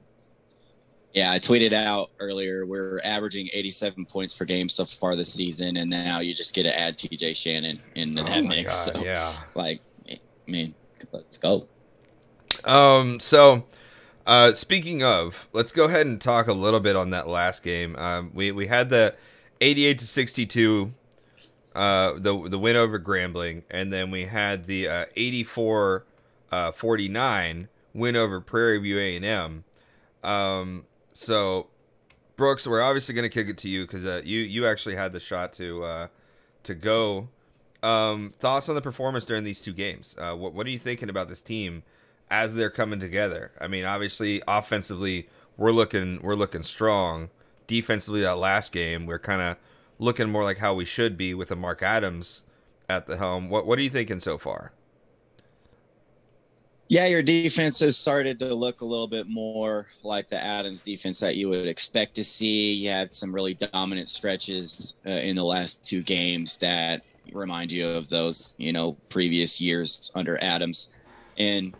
Yeah, I tweeted out earlier. We're averaging 87 points per game so far this season, and now you just get to add TJ Shannon into that Oh mix. God, so, yeah. like, I mean, let's go. Um, so uh, speaking of, let's go ahead and talk a little bit on that last game. Um, we we had the eighty-eight to sixty-two, uh, the the win over Grambling, and then we had the uh, 84 uh, 49 win over Prairie View A and M. Um, so Brooks, we're obviously going to kick it to you because uh, you you actually had the shot to uh, to go. Um, thoughts on the performance during these two games? Uh, what what are you thinking about this team as they're coming together? I mean, obviously, offensively, we're looking we're looking strong. Defensively, that last game, we're kind of looking more like how we should be with a Mark Adams at the helm. What what are you thinking so far? Yeah, your defense has started to look a little bit more like the Adams defense that you would expect to see. You had some really dominant stretches uh, in the last two games that remind you of those, you know, previous years under Adams. And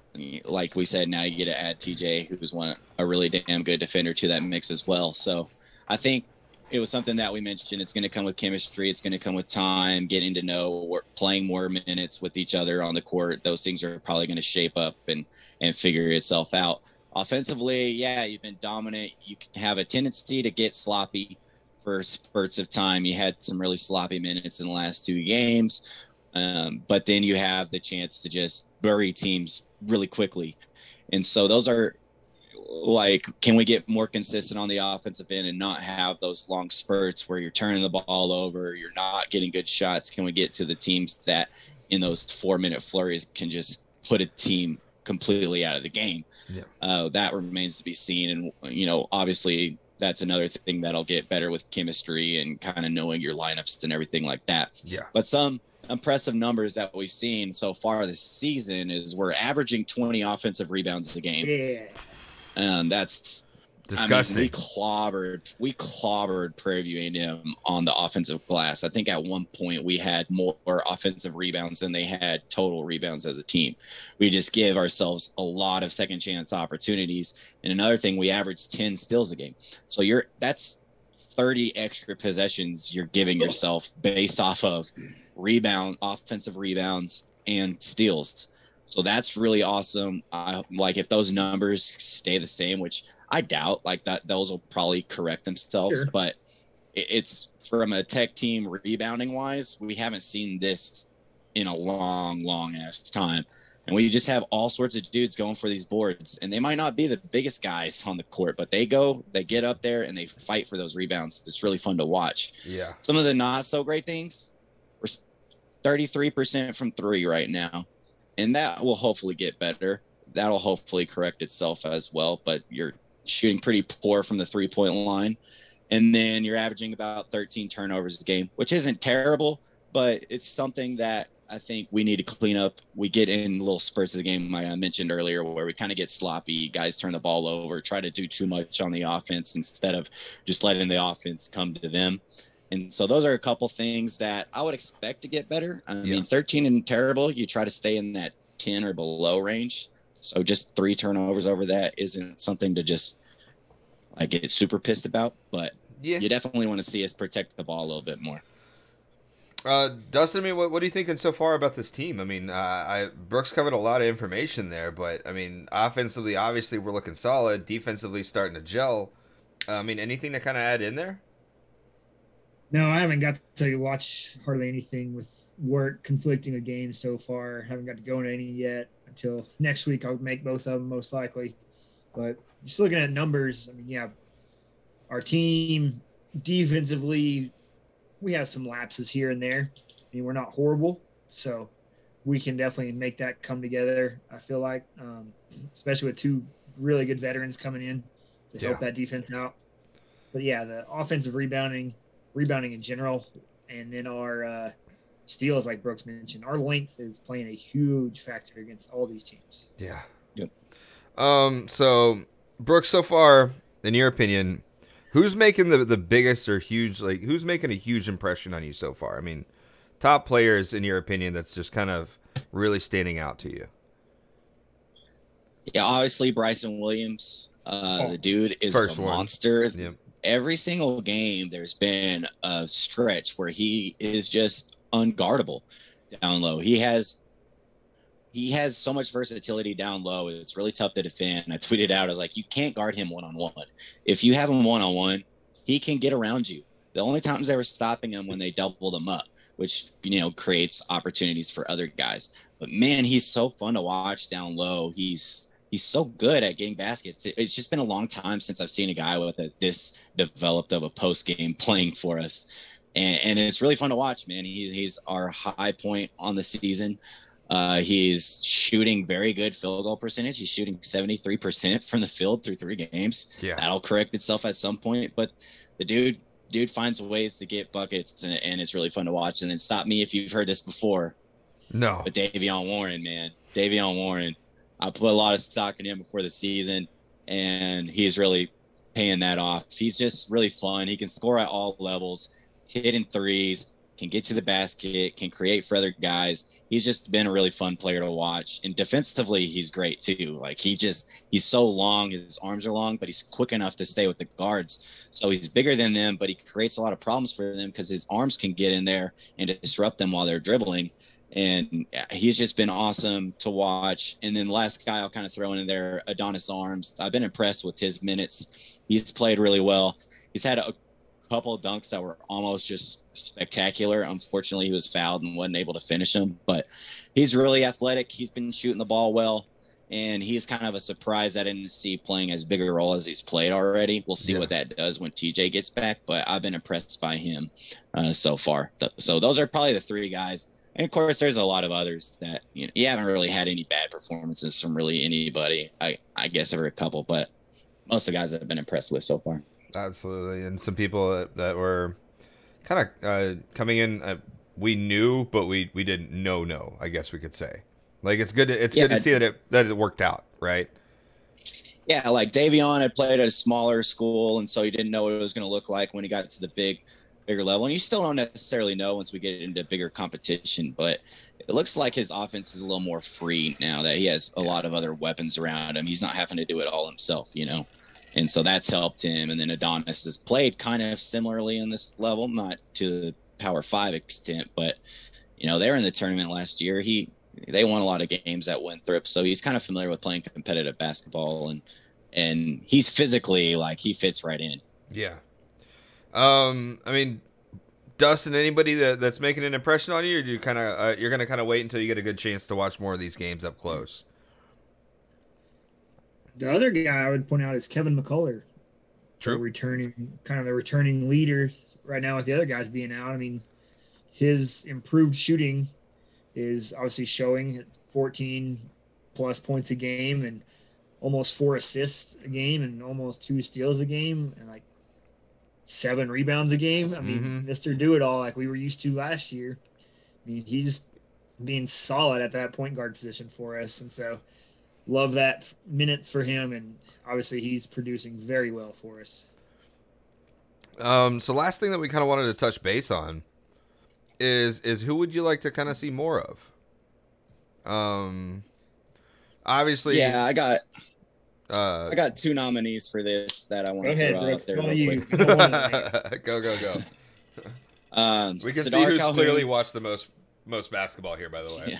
like we said, now you get to add TJ, who's one a really damn good defender to that mix as well. So I think it was something that we mentioned. It's going to come with chemistry. It's going to come with time, getting to know, work, playing more minutes with each other on the court. Those things are probably going to shape up and and figure itself out. Offensively, yeah, you've been dominant. You can have a tendency to get sloppy for spurts of time. You had some really sloppy minutes in the last two games, um, but then you have the chance to just bury teams really quickly. And so those are like can we get more consistent on the offensive end and not have those long spurts where you're turning the ball over you're not getting good shots can we get to the teams that in those four minute flurries can just put a team completely out of the game Yeah. uh, that remains to be seen and you know obviously that's another thing that'll get better with chemistry and kind of knowing your lineups and everything like that Yeah. but some impressive numbers that we've seen so far this season is we're averaging 20 offensive rebounds a game Yeah. And that's Disgusting. I mean, we clobbered, we clobbered Prairie View A&M on the offensive glass. I think at one point we had more offensive rebounds than they had total rebounds as a team. We just give ourselves a lot of second chance opportunities. And another thing, we average ten steals a game. So you're that's thirty extra possessions you're giving yourself based off of rebound, offensive rebounds, and steals. So that's really awesome. I like if those numbers stay the same, which I doubt. Like that, those will probably correct themselves. Sure. But it, it's from a tech team rebounding wise, we haven't seen this in a long, long ass time. And we just have all sorts of dudes going for these boards, and they might not be the biggest guys on the court, but they go, they get up there, and they fight for those rebounds. It's really fun to watch. yeah. Some of the not so great things, we're 33% from three right now. And that will hopefully get better. That'll hopefully correct itself as well. But you're shooting pretty poor from the three point line. And then you're averaging about 13 turnovers a game, which isn't terrible, but it's something that I think we need to clean up. We get in little spurts of the game I mentioned earlier where we kind of get sloppy. Guys turn the ball over, try to do too much on the offense instead of just letting the offense come to them. And so those are a couple things that I would expect to get better. I Yeah. mean, 13 and terrible, you try to stay in that 10 or below range. So just three turnovers over that isn't something to just like get super pissed about, but Yeah. you definitely want to see us protect the ball a little bit more. Uh, Dustin, I mean, what, what are you thinking so far about this team? I mean, uh, I Brooks covered a lot of information there, but I mean, offensively, obviously, we're looking solid. Defensively, starting to gel. Uh, I mean, anything to kind of add in there? No, I haven't got to watch hardly anything with work conflicting with games so far. Haven't got to go into any yet until next week. I'll make both of them most likely. But just looking at numbers, I mean, yeah, our team defensively, we have some lapses here and there. I mean, we're not horrible, so we can definitely make that come together. I feel like, um, especially with two really good veterans coming in to help that defense out. But yeah, the offensive rebounding, rebounding in general, and then our uh, steals, like Brooks mentioned, our length is playing a huge factor against all these teams. Yeah. Yep. Um. So, Brooks, so far, in your opinion, who's making the the biggest or huge like who's making a huge impression on you so far? I mean, top players in your opinion that's just kind of really standing out to you. Yeah, obviously Bryson Williams. Uh, Oh, the dude is first a one. monster. Yep. Every single game, there's been a stretch where he is just unguardable down low. He has he has so much versatility down low. It's really tough to defend. I tweeted out, I was like, you can't guard him one on one. If you have him one on one, he can get around you. The only times they were stopping him when they doubled him up, which you know creates opportunities for other guys. But man, he's so fun to watch down low. He's he's so good at getting baskets. It- It's just been a long time since I've seen a guy with a, this developed of a post game playing for us, and, and it's really fun to watch. Man, he, he's our high point on the season. Uh, he's shooting very good field goal percentage. He's shooting 73% from the field through three games. Yeah. That'll correct itself at some point, but the dude dude finds ways to get buckets and, and it's really fun to watch. And then stop me if you've heard this before. No. But Davion Warren, man, Davion Warren, I put a lot of stock in him before the season, and he's really paying that off. He's just really fun. He can score at all levels, hitting threes, can get to the basket, can create for other guys. He's just been a really fun player to watch. And defensively, he's great too. Like he just he's so long, his arms are long, but he's quick enough to stay with the guards. So he's bigger than them, but he creates a lot of problems for them because his arms can get in there and disrupt them while they're dribbling and he's just been awesome to watch. And then last guy I'll kind of throw in there, Adonis Arms. I've been impressed with his minutes. He's played really well. He's had a couple of dunks that were almost just spectacular. Unfortunately, he was fouled and wasn't able to finish them. But he's really athletic. He's been shooting the ball well. And he's kind of a surprise I didn't see playing as big a role as he's played already. We'll see Yeah. what that does when TJ gets back, but I've been impressed by him uh, so far. So those are probably the three guys. And of course, there's a lot of others that you know you haven't really had any bad performances from really anybody. I I guess over a couple, but most of the guys that I've been impressed with so far. Absolutely, and some people that, that were kind of uh, coming in. Uh, we knew, but we we didn't know. No, I guess we could say. Like it's good. To, it's good to Yeah. see that it that it worked out, right? Yeah, like Davion had played at a smaller school, and so he didn't know what it was going to look like when he got to the big, bigger level. And you still don't necessarily know once we get into bigger competition, but it looks like his offense is a little more free now that he has a lot of other weapons around him. He's not having to do it all himself, you know. And so that's helped him. And then Adonis has played kind of similarly in this level, not to the Power Five extent, but you know, they were in the tournament last year. He they won a lot of games at Winthrop, so he's kind of familiar with playing competitive basketball and and he's physically like he fits right in. Yeah. Um, I mean, Dustin, anybody that, that's making an impression on you, or do you kind of uh, you're gonna kind of wait until you get a good chance to watch more of these games up close? The other guy I would point out is Kevin McCullar. the True. returning kind of the returning leader right now with the other guys being out. I mean, his improved shooting is obviously showing at 14 plus points a game and almost four assists a game and almost two steals a game and like seven rebounds a game. I mean, Mhm. Mr. Do It All like we were used to last year. I mean, he's being solid at that point guard position for us, and so love that minutes for him, and obviously he's producing very well for us. Um, so last thing that we kind of wanted to touch base on is is who would you like to kind of see more of? Um, obviously, Yeah, I got Uh, I got two nominees for this that I want to throw Brooks. out there real quick. You don't wanna go go go. Um, We can see who's Calhoun- clearly watched the most most basketball here. By the way, Yeah.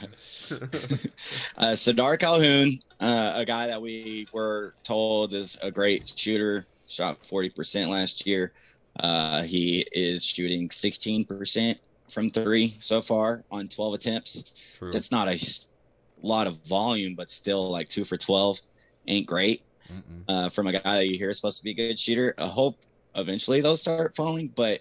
uh, Sardaar Calhoun, uh, a guy that we were told is a great shooter, shot 40% last year. Uh, he is shooting 16% from three so far on 12 attempts. True. That's not a lot of volume, but still like two for 12 ain't great uh, from a guy that you hear is supposed to be a good shooter. I hope eventually they'll start falling, but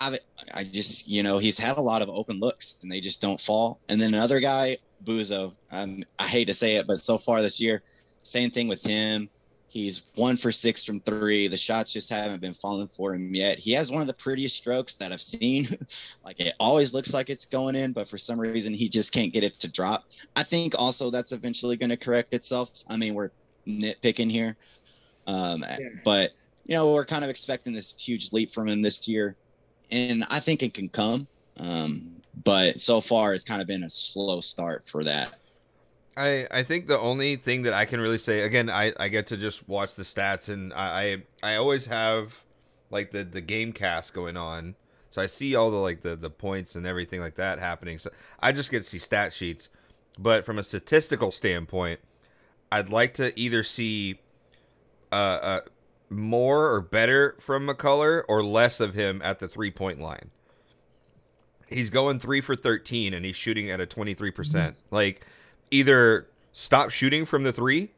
I, I just, you know, he's had a lot of open looks and they just don't fall. And then another guy, Buzo, um, I hate to say it, but so far this year, same thing with him. He's one for six from three. The shots just haven't been falling for him yet. He has one of the prettiest strokes that I've seen. like it always looks like it's going in, but for some reason he just can't get it to drop. I think also that's eventually going to correct itself. I mean, we're nitpicking here. Um, But, you know, we're kind of expecting this huge leap from him this year. And I think it can come. Um, but so far, it's kind of been a slow start for that. I, I think the only thing that I can really say again I, I get to just watch the stats and I, I I always have like the the game cast going on so I see all the like the the points and everything like that happening so I just get to see stat sheets but from a statistical standpoint I'd like to either see uh, uh more or better from McCullough or less of him at the three point line. He's going three for 13 and he's shooting at a 23%. Like either stop shooting from the three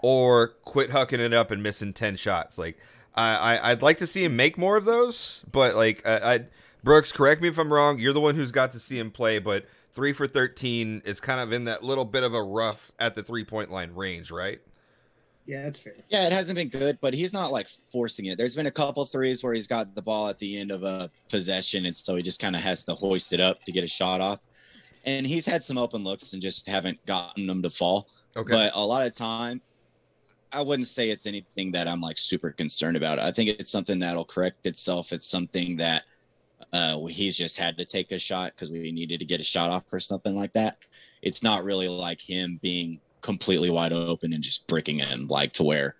or quit hucking it up and missing 10 shots. Like i, I i'd like to see him make more of those but like I, I brooks correct me if i'm wrong you're the one who's got to see him play but three for 13 is kind of in that little bit of a rough at the three point line range right Yeah, that's fair. Yeah, it hasn't been good, but he's not like forcing it. There's been a couple threes where he's got the ball at the end of a possession, and so he just kind of has to hoist it up to get a shot off. And he's had some open looks and just haven't gotten them to fall. okay But a lot of time, I wouldn't say it's anything that I'm like super concerned about. I think it's something that'll correct itself. It's something that uh, he's just had to take a shot because we needed to get a shot off or something like that. It's not really like him being completely wide open and just bricking in, like to where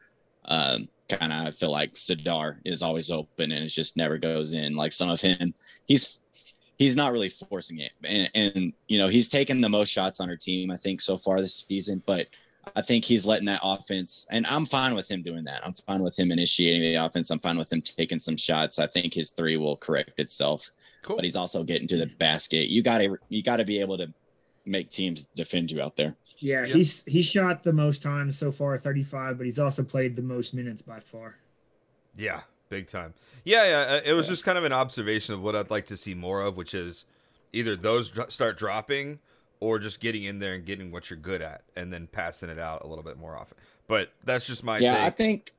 um, kind of I feel like Sardaar is always open and it just never goes in. Like some of him, he's he's not really forcing it, and, and you know he's taken the most shots on our team I think so far this season, but I think he's letting that offense, and I'm fine with him doing that. I'm fine with him initiating the offense. I'm fine with him taking some shots. I think his three will correct itself, cool but he's also getting to the basket. You got to you got to be able to make teams defend you out there. Yeah, Yep. he's he shot the most times so far, 35, but he's also played the most minutes by far. Yeah, big time. Yeah, yeah. uh, It was Yeah. just kind of an observation of what I'd like to see more of, which is either those dr- start dropping or just getting in there and getting what you're good at, and then passing it out a little bit more often. But that's just my yeah, I think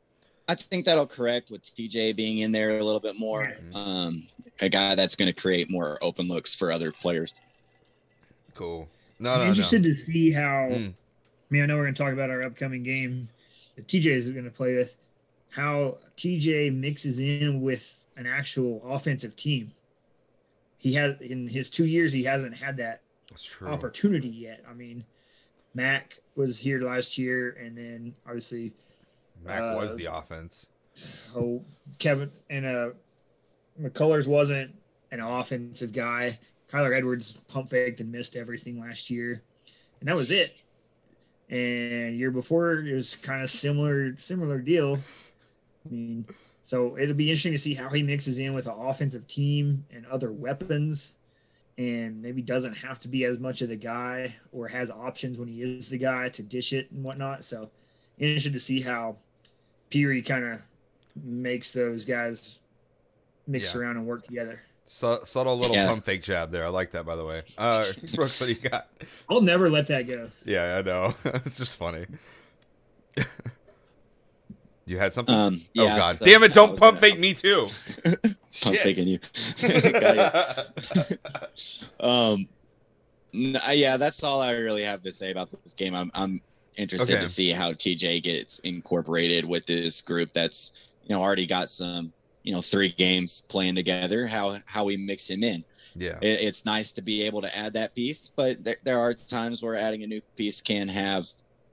I think that'll correct with TJ being in there a little bit more. Um, a guy that's going to create more open looks for other players. cool. No, I'm no, no. interested to see how. Mm. I mean, I know we're going to talk about our upcoming game that TJ is going to play with. How TJ mixes in with an actual offensive team. He has in his two years, he hasn't had that That's true. Opportunity yet. I mean, Mac was here last year, and then obviously, Mac was uh, the offense. oh, Kevin and uh, McCullers wasn't an offensive guy. Kyler Edwards pump faked and missed everything last year, and that was it. And year before, it was kind of similar, similar deal. I mean, so it'll be interesting to see how he mixes in with an offensive team and other weapons, and maybe doesn't have to be as much of the guy or has options when he is the guy to dish it and whatnot. So, interested to see how Peary kind of makes those guys mix Yeah. around and work together. Su- subtle little Yeah. pump fake jab there. I like that, by the way. Uh, Brooks, what do you got? I'll never let that go. Yeah, I know. it's just funny. you had something? Um, oh God! so Damn it! Don't pump fake me too. Pump faking you. Um, yeah, that's all I really have to say about this game. I'm I'm interested Okay. to see how TJ gets incorporated with this group that's you know already got some you know three games playing together. How how we mix him in. Yeah. It, it's nice to be able to add that piece, but there there are times where adding a new piece can have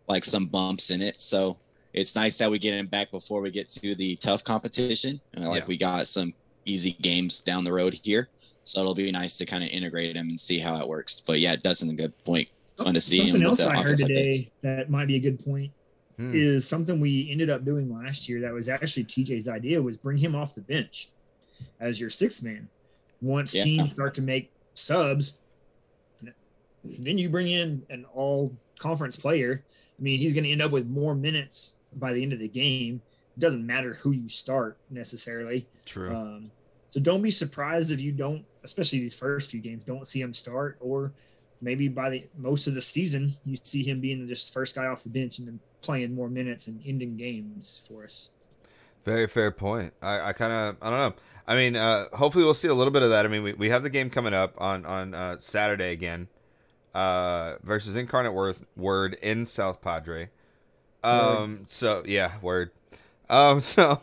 like some bumps in it. So it's nice that we get him back before we get to the tough competition. Uh, like Yeah. we got some easy games down the road here. So it'll be nice to kind of integrate him and see how it works. But yeah, Dustin's a good point. Fun to see him Something with else the I heard offense like today that might be a good point Hmm. is something we ended up doing last year that was actually TJ's idea was bring him off the bench as your sixth man. Once Yeah. teams start to make subs, then you bring in an all conference player. I mean, he's going to end up with more minutes by the end of the game. It doesn't matter who you start necessarily. True. Um, so don't be surprised if you don't, especially these first few games, don't see him start, or maybe by the most of the season, you see him being just first guy off the bench and then playing more minutes and ending games for us. Very fair point. I, I kind of I don't know. I mean, uh, hopefully we'll see a little bit of that. I mean, we, we have the game coming up on on uh, Saturday again uh, versus Incarnate Worth Word in South Padre. Um. So yeah, word. Um. So.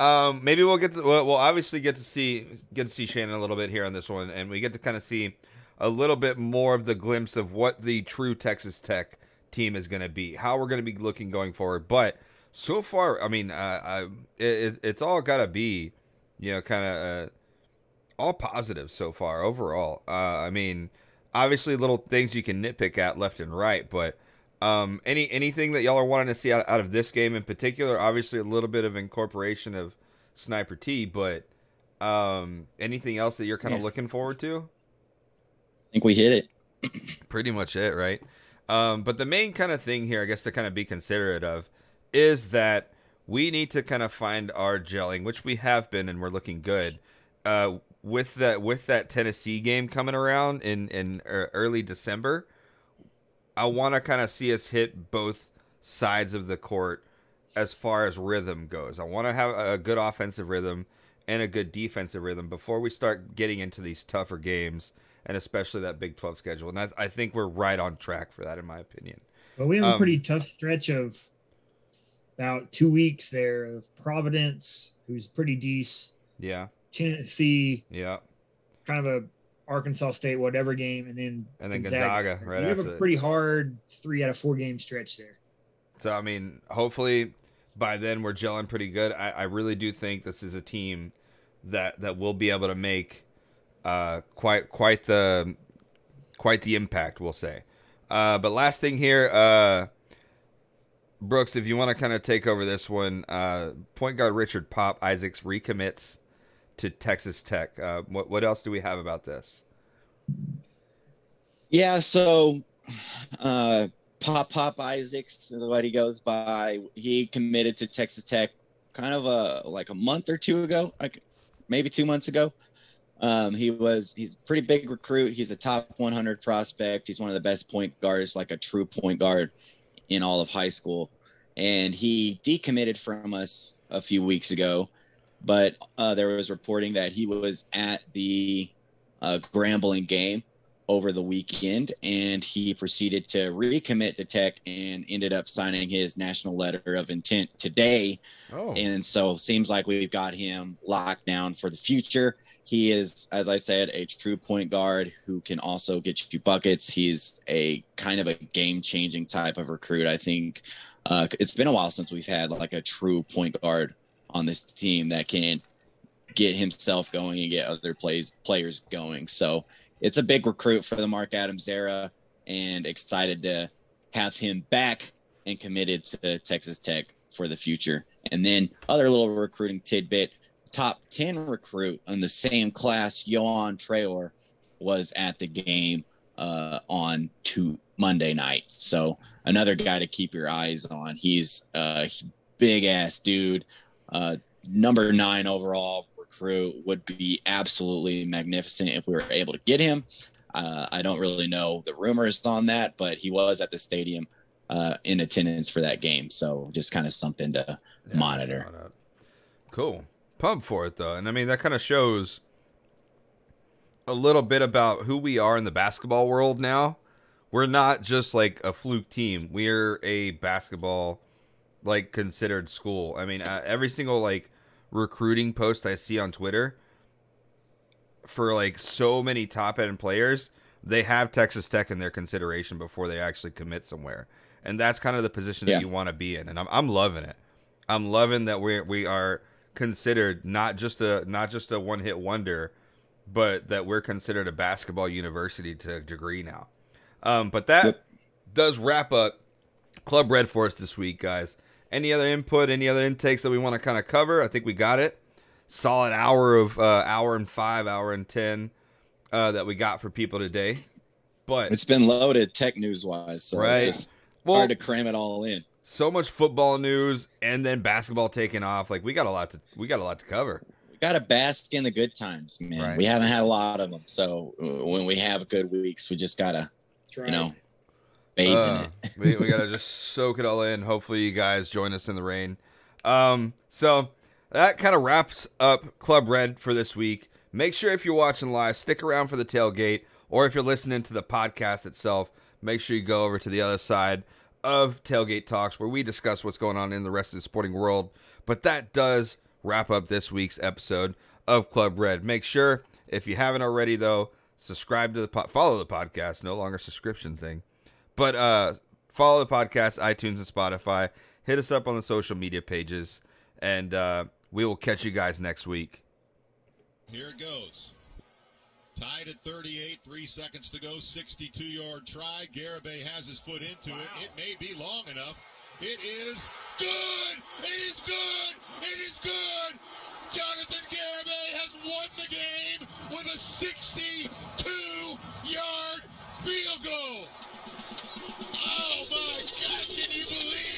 Um, maybe we'll get to we'll, we'll obviously get to see get to see Shannon a little bit here on this one, and we get to kind of see a little bit more of the glimpse of what the true Texas Tech team is going to be, how we're going to be looking going forward. But so far, I mean, uh, I, it, it's all got to be, you know, kind of uh, all positive so far overall. Uh, I mean, obviously, little things you can nitpick at left and right, but um, any anything that y'all are wanting to see out, out of this game in particular? Obviously, a little bit of incorporation of Sniper T, but um, anything else that you're kind of Yeah. looking forward to? I think we hit it. pretty much it, right? Um, but the main kind of thing here, I guess, to kind of be considerate of is that we need to kind of find our gelling, which we have been, and we're looking good. Uh, with that, with that Tennessee game coming around in in uh, early December, I want to kind of see us hit both sides of the court as far as rhythm goes. I want to have a good offensive rhythm and a good defensive rhythm before we start getting into these tougher games and especially that Big 12 schedule. And I, I think we're right on track for that, in my opinion. But we have Um, a pretty tough stretch of about two weeks there of Providence, who's pretty decent, Yeah, Tennessee, yeah. kind of a Arkansas State whatever game, and then And then Gonzaga right we have after a that. pretty hard three out of four game stretch there. So, I mean, hopefully by then we're gelling pretty good. I, I really do think this is a team that, that will be able to make uh, quite quite the quite the impact, we'll say. Uh, but last thing here, uh, Brooks, if you want to kind of take over this one, uh, point guard Richard Pop Isaacs recommits to Texas Tech. Uh, what what else do we have about this? Yeah, so uh Pop Pop Isaacs is what he goes by. He committed to Texas Tech kind of a like a month or two ago, like maybe two months ago. Um, he was he's a pretty big recruit. He's a top 100 prospect. He's one of the best point guards, like a true point guard in all of high school. And he decommitted from us a few weeks ago, but uh, there was reporting that he was at the uh, Grambling game over the weekend and he proceeded to recommit to tech and ended up signing his national letter of intent today. Oh, and so seems like we've got him locked down for the future. He is as i said a true point guard who can also get you buckets. He's a kind of a game changing type of recruit i think. Uh, it's been a while since we've had like a true point guard on this team that can get himself going and get other plays players going so it's a big recruit for the Mark Adams era and excited to have him back and committed to Texas Tech for the future. And then other little recruiting tidbit, top 10 recruit in the same class, Johan Traor was at the game uh, on to Monday night. So another guy to keep your eyes on. He's a big ass dude, uh, number nine overall recruit would be absolutely magnificent if we were able to get him. Uh, I don't really know the rumors on that, but he was at the stadium uh, in attendance for that game. So just kind of something to Yeah, monitor. that's not up. Cool. Pump for it though, and I mean that kind of shows a little bit about who we are in the basketball world now. We're not just like a fluke team. We're a basketball like considered school. I mean, uh, every single like recruiting post I see on Twitter for like so many top end players, they have Texas Tech in their consideration before they actually commit somewhere. And that's kind of the position Yeah. that you want to be in. And I'm I'm loving it. I'm loving that we we are considered not just a not just a one hit wonder, but that we're considered a basketball university to a degree now. Um, but that Yep. does wrap up Club Red for us this week, guys. Any other input, any other intakes that we want to kind of cover? I think we got it. Solid hour of uh, hour and five, hour and ten uh, that we got for people today. But It's been loaded tech news wise, so Right. it's just well, hard to cram it all in. so much football news and then basketball taking off. Like we got a lot to we got a lot to cover. We got to bask in the good times, man. Right. We haven't had a lot of them, so uh, when we have good weeks, we just gotta, That's right. you know, bathe Uh, in it. we, we gotta just soak it all in. Hopefully, you guys join us in the rain. Um, so that kind of wraps up Club Red for this week. Make sure if you're watching live, stick around for the tailgate, or if you're listening to the podcast itself, make sure you go over to the other side of Tailgate Talks where we discuss what's going on in the rest of the sporting world. But that does wrap up this week's episode of Club Red. Make sure if you haven't already though, subscribe to the po- follow the podcast, no longer subscription thing. But uh, follow the podcast, iTunes, and Spotify. Hit us up on the social media pages, and uh, we will catch you guys next week. Here it goes. Tied at 38, three seconds to go. 62 yard try. Garibay has his foot into wow. it. It may be long enough. It is good. It is good. It is good. Jonathan Garibay has won the game with a 62 yard field goal. Oh my God, can you believe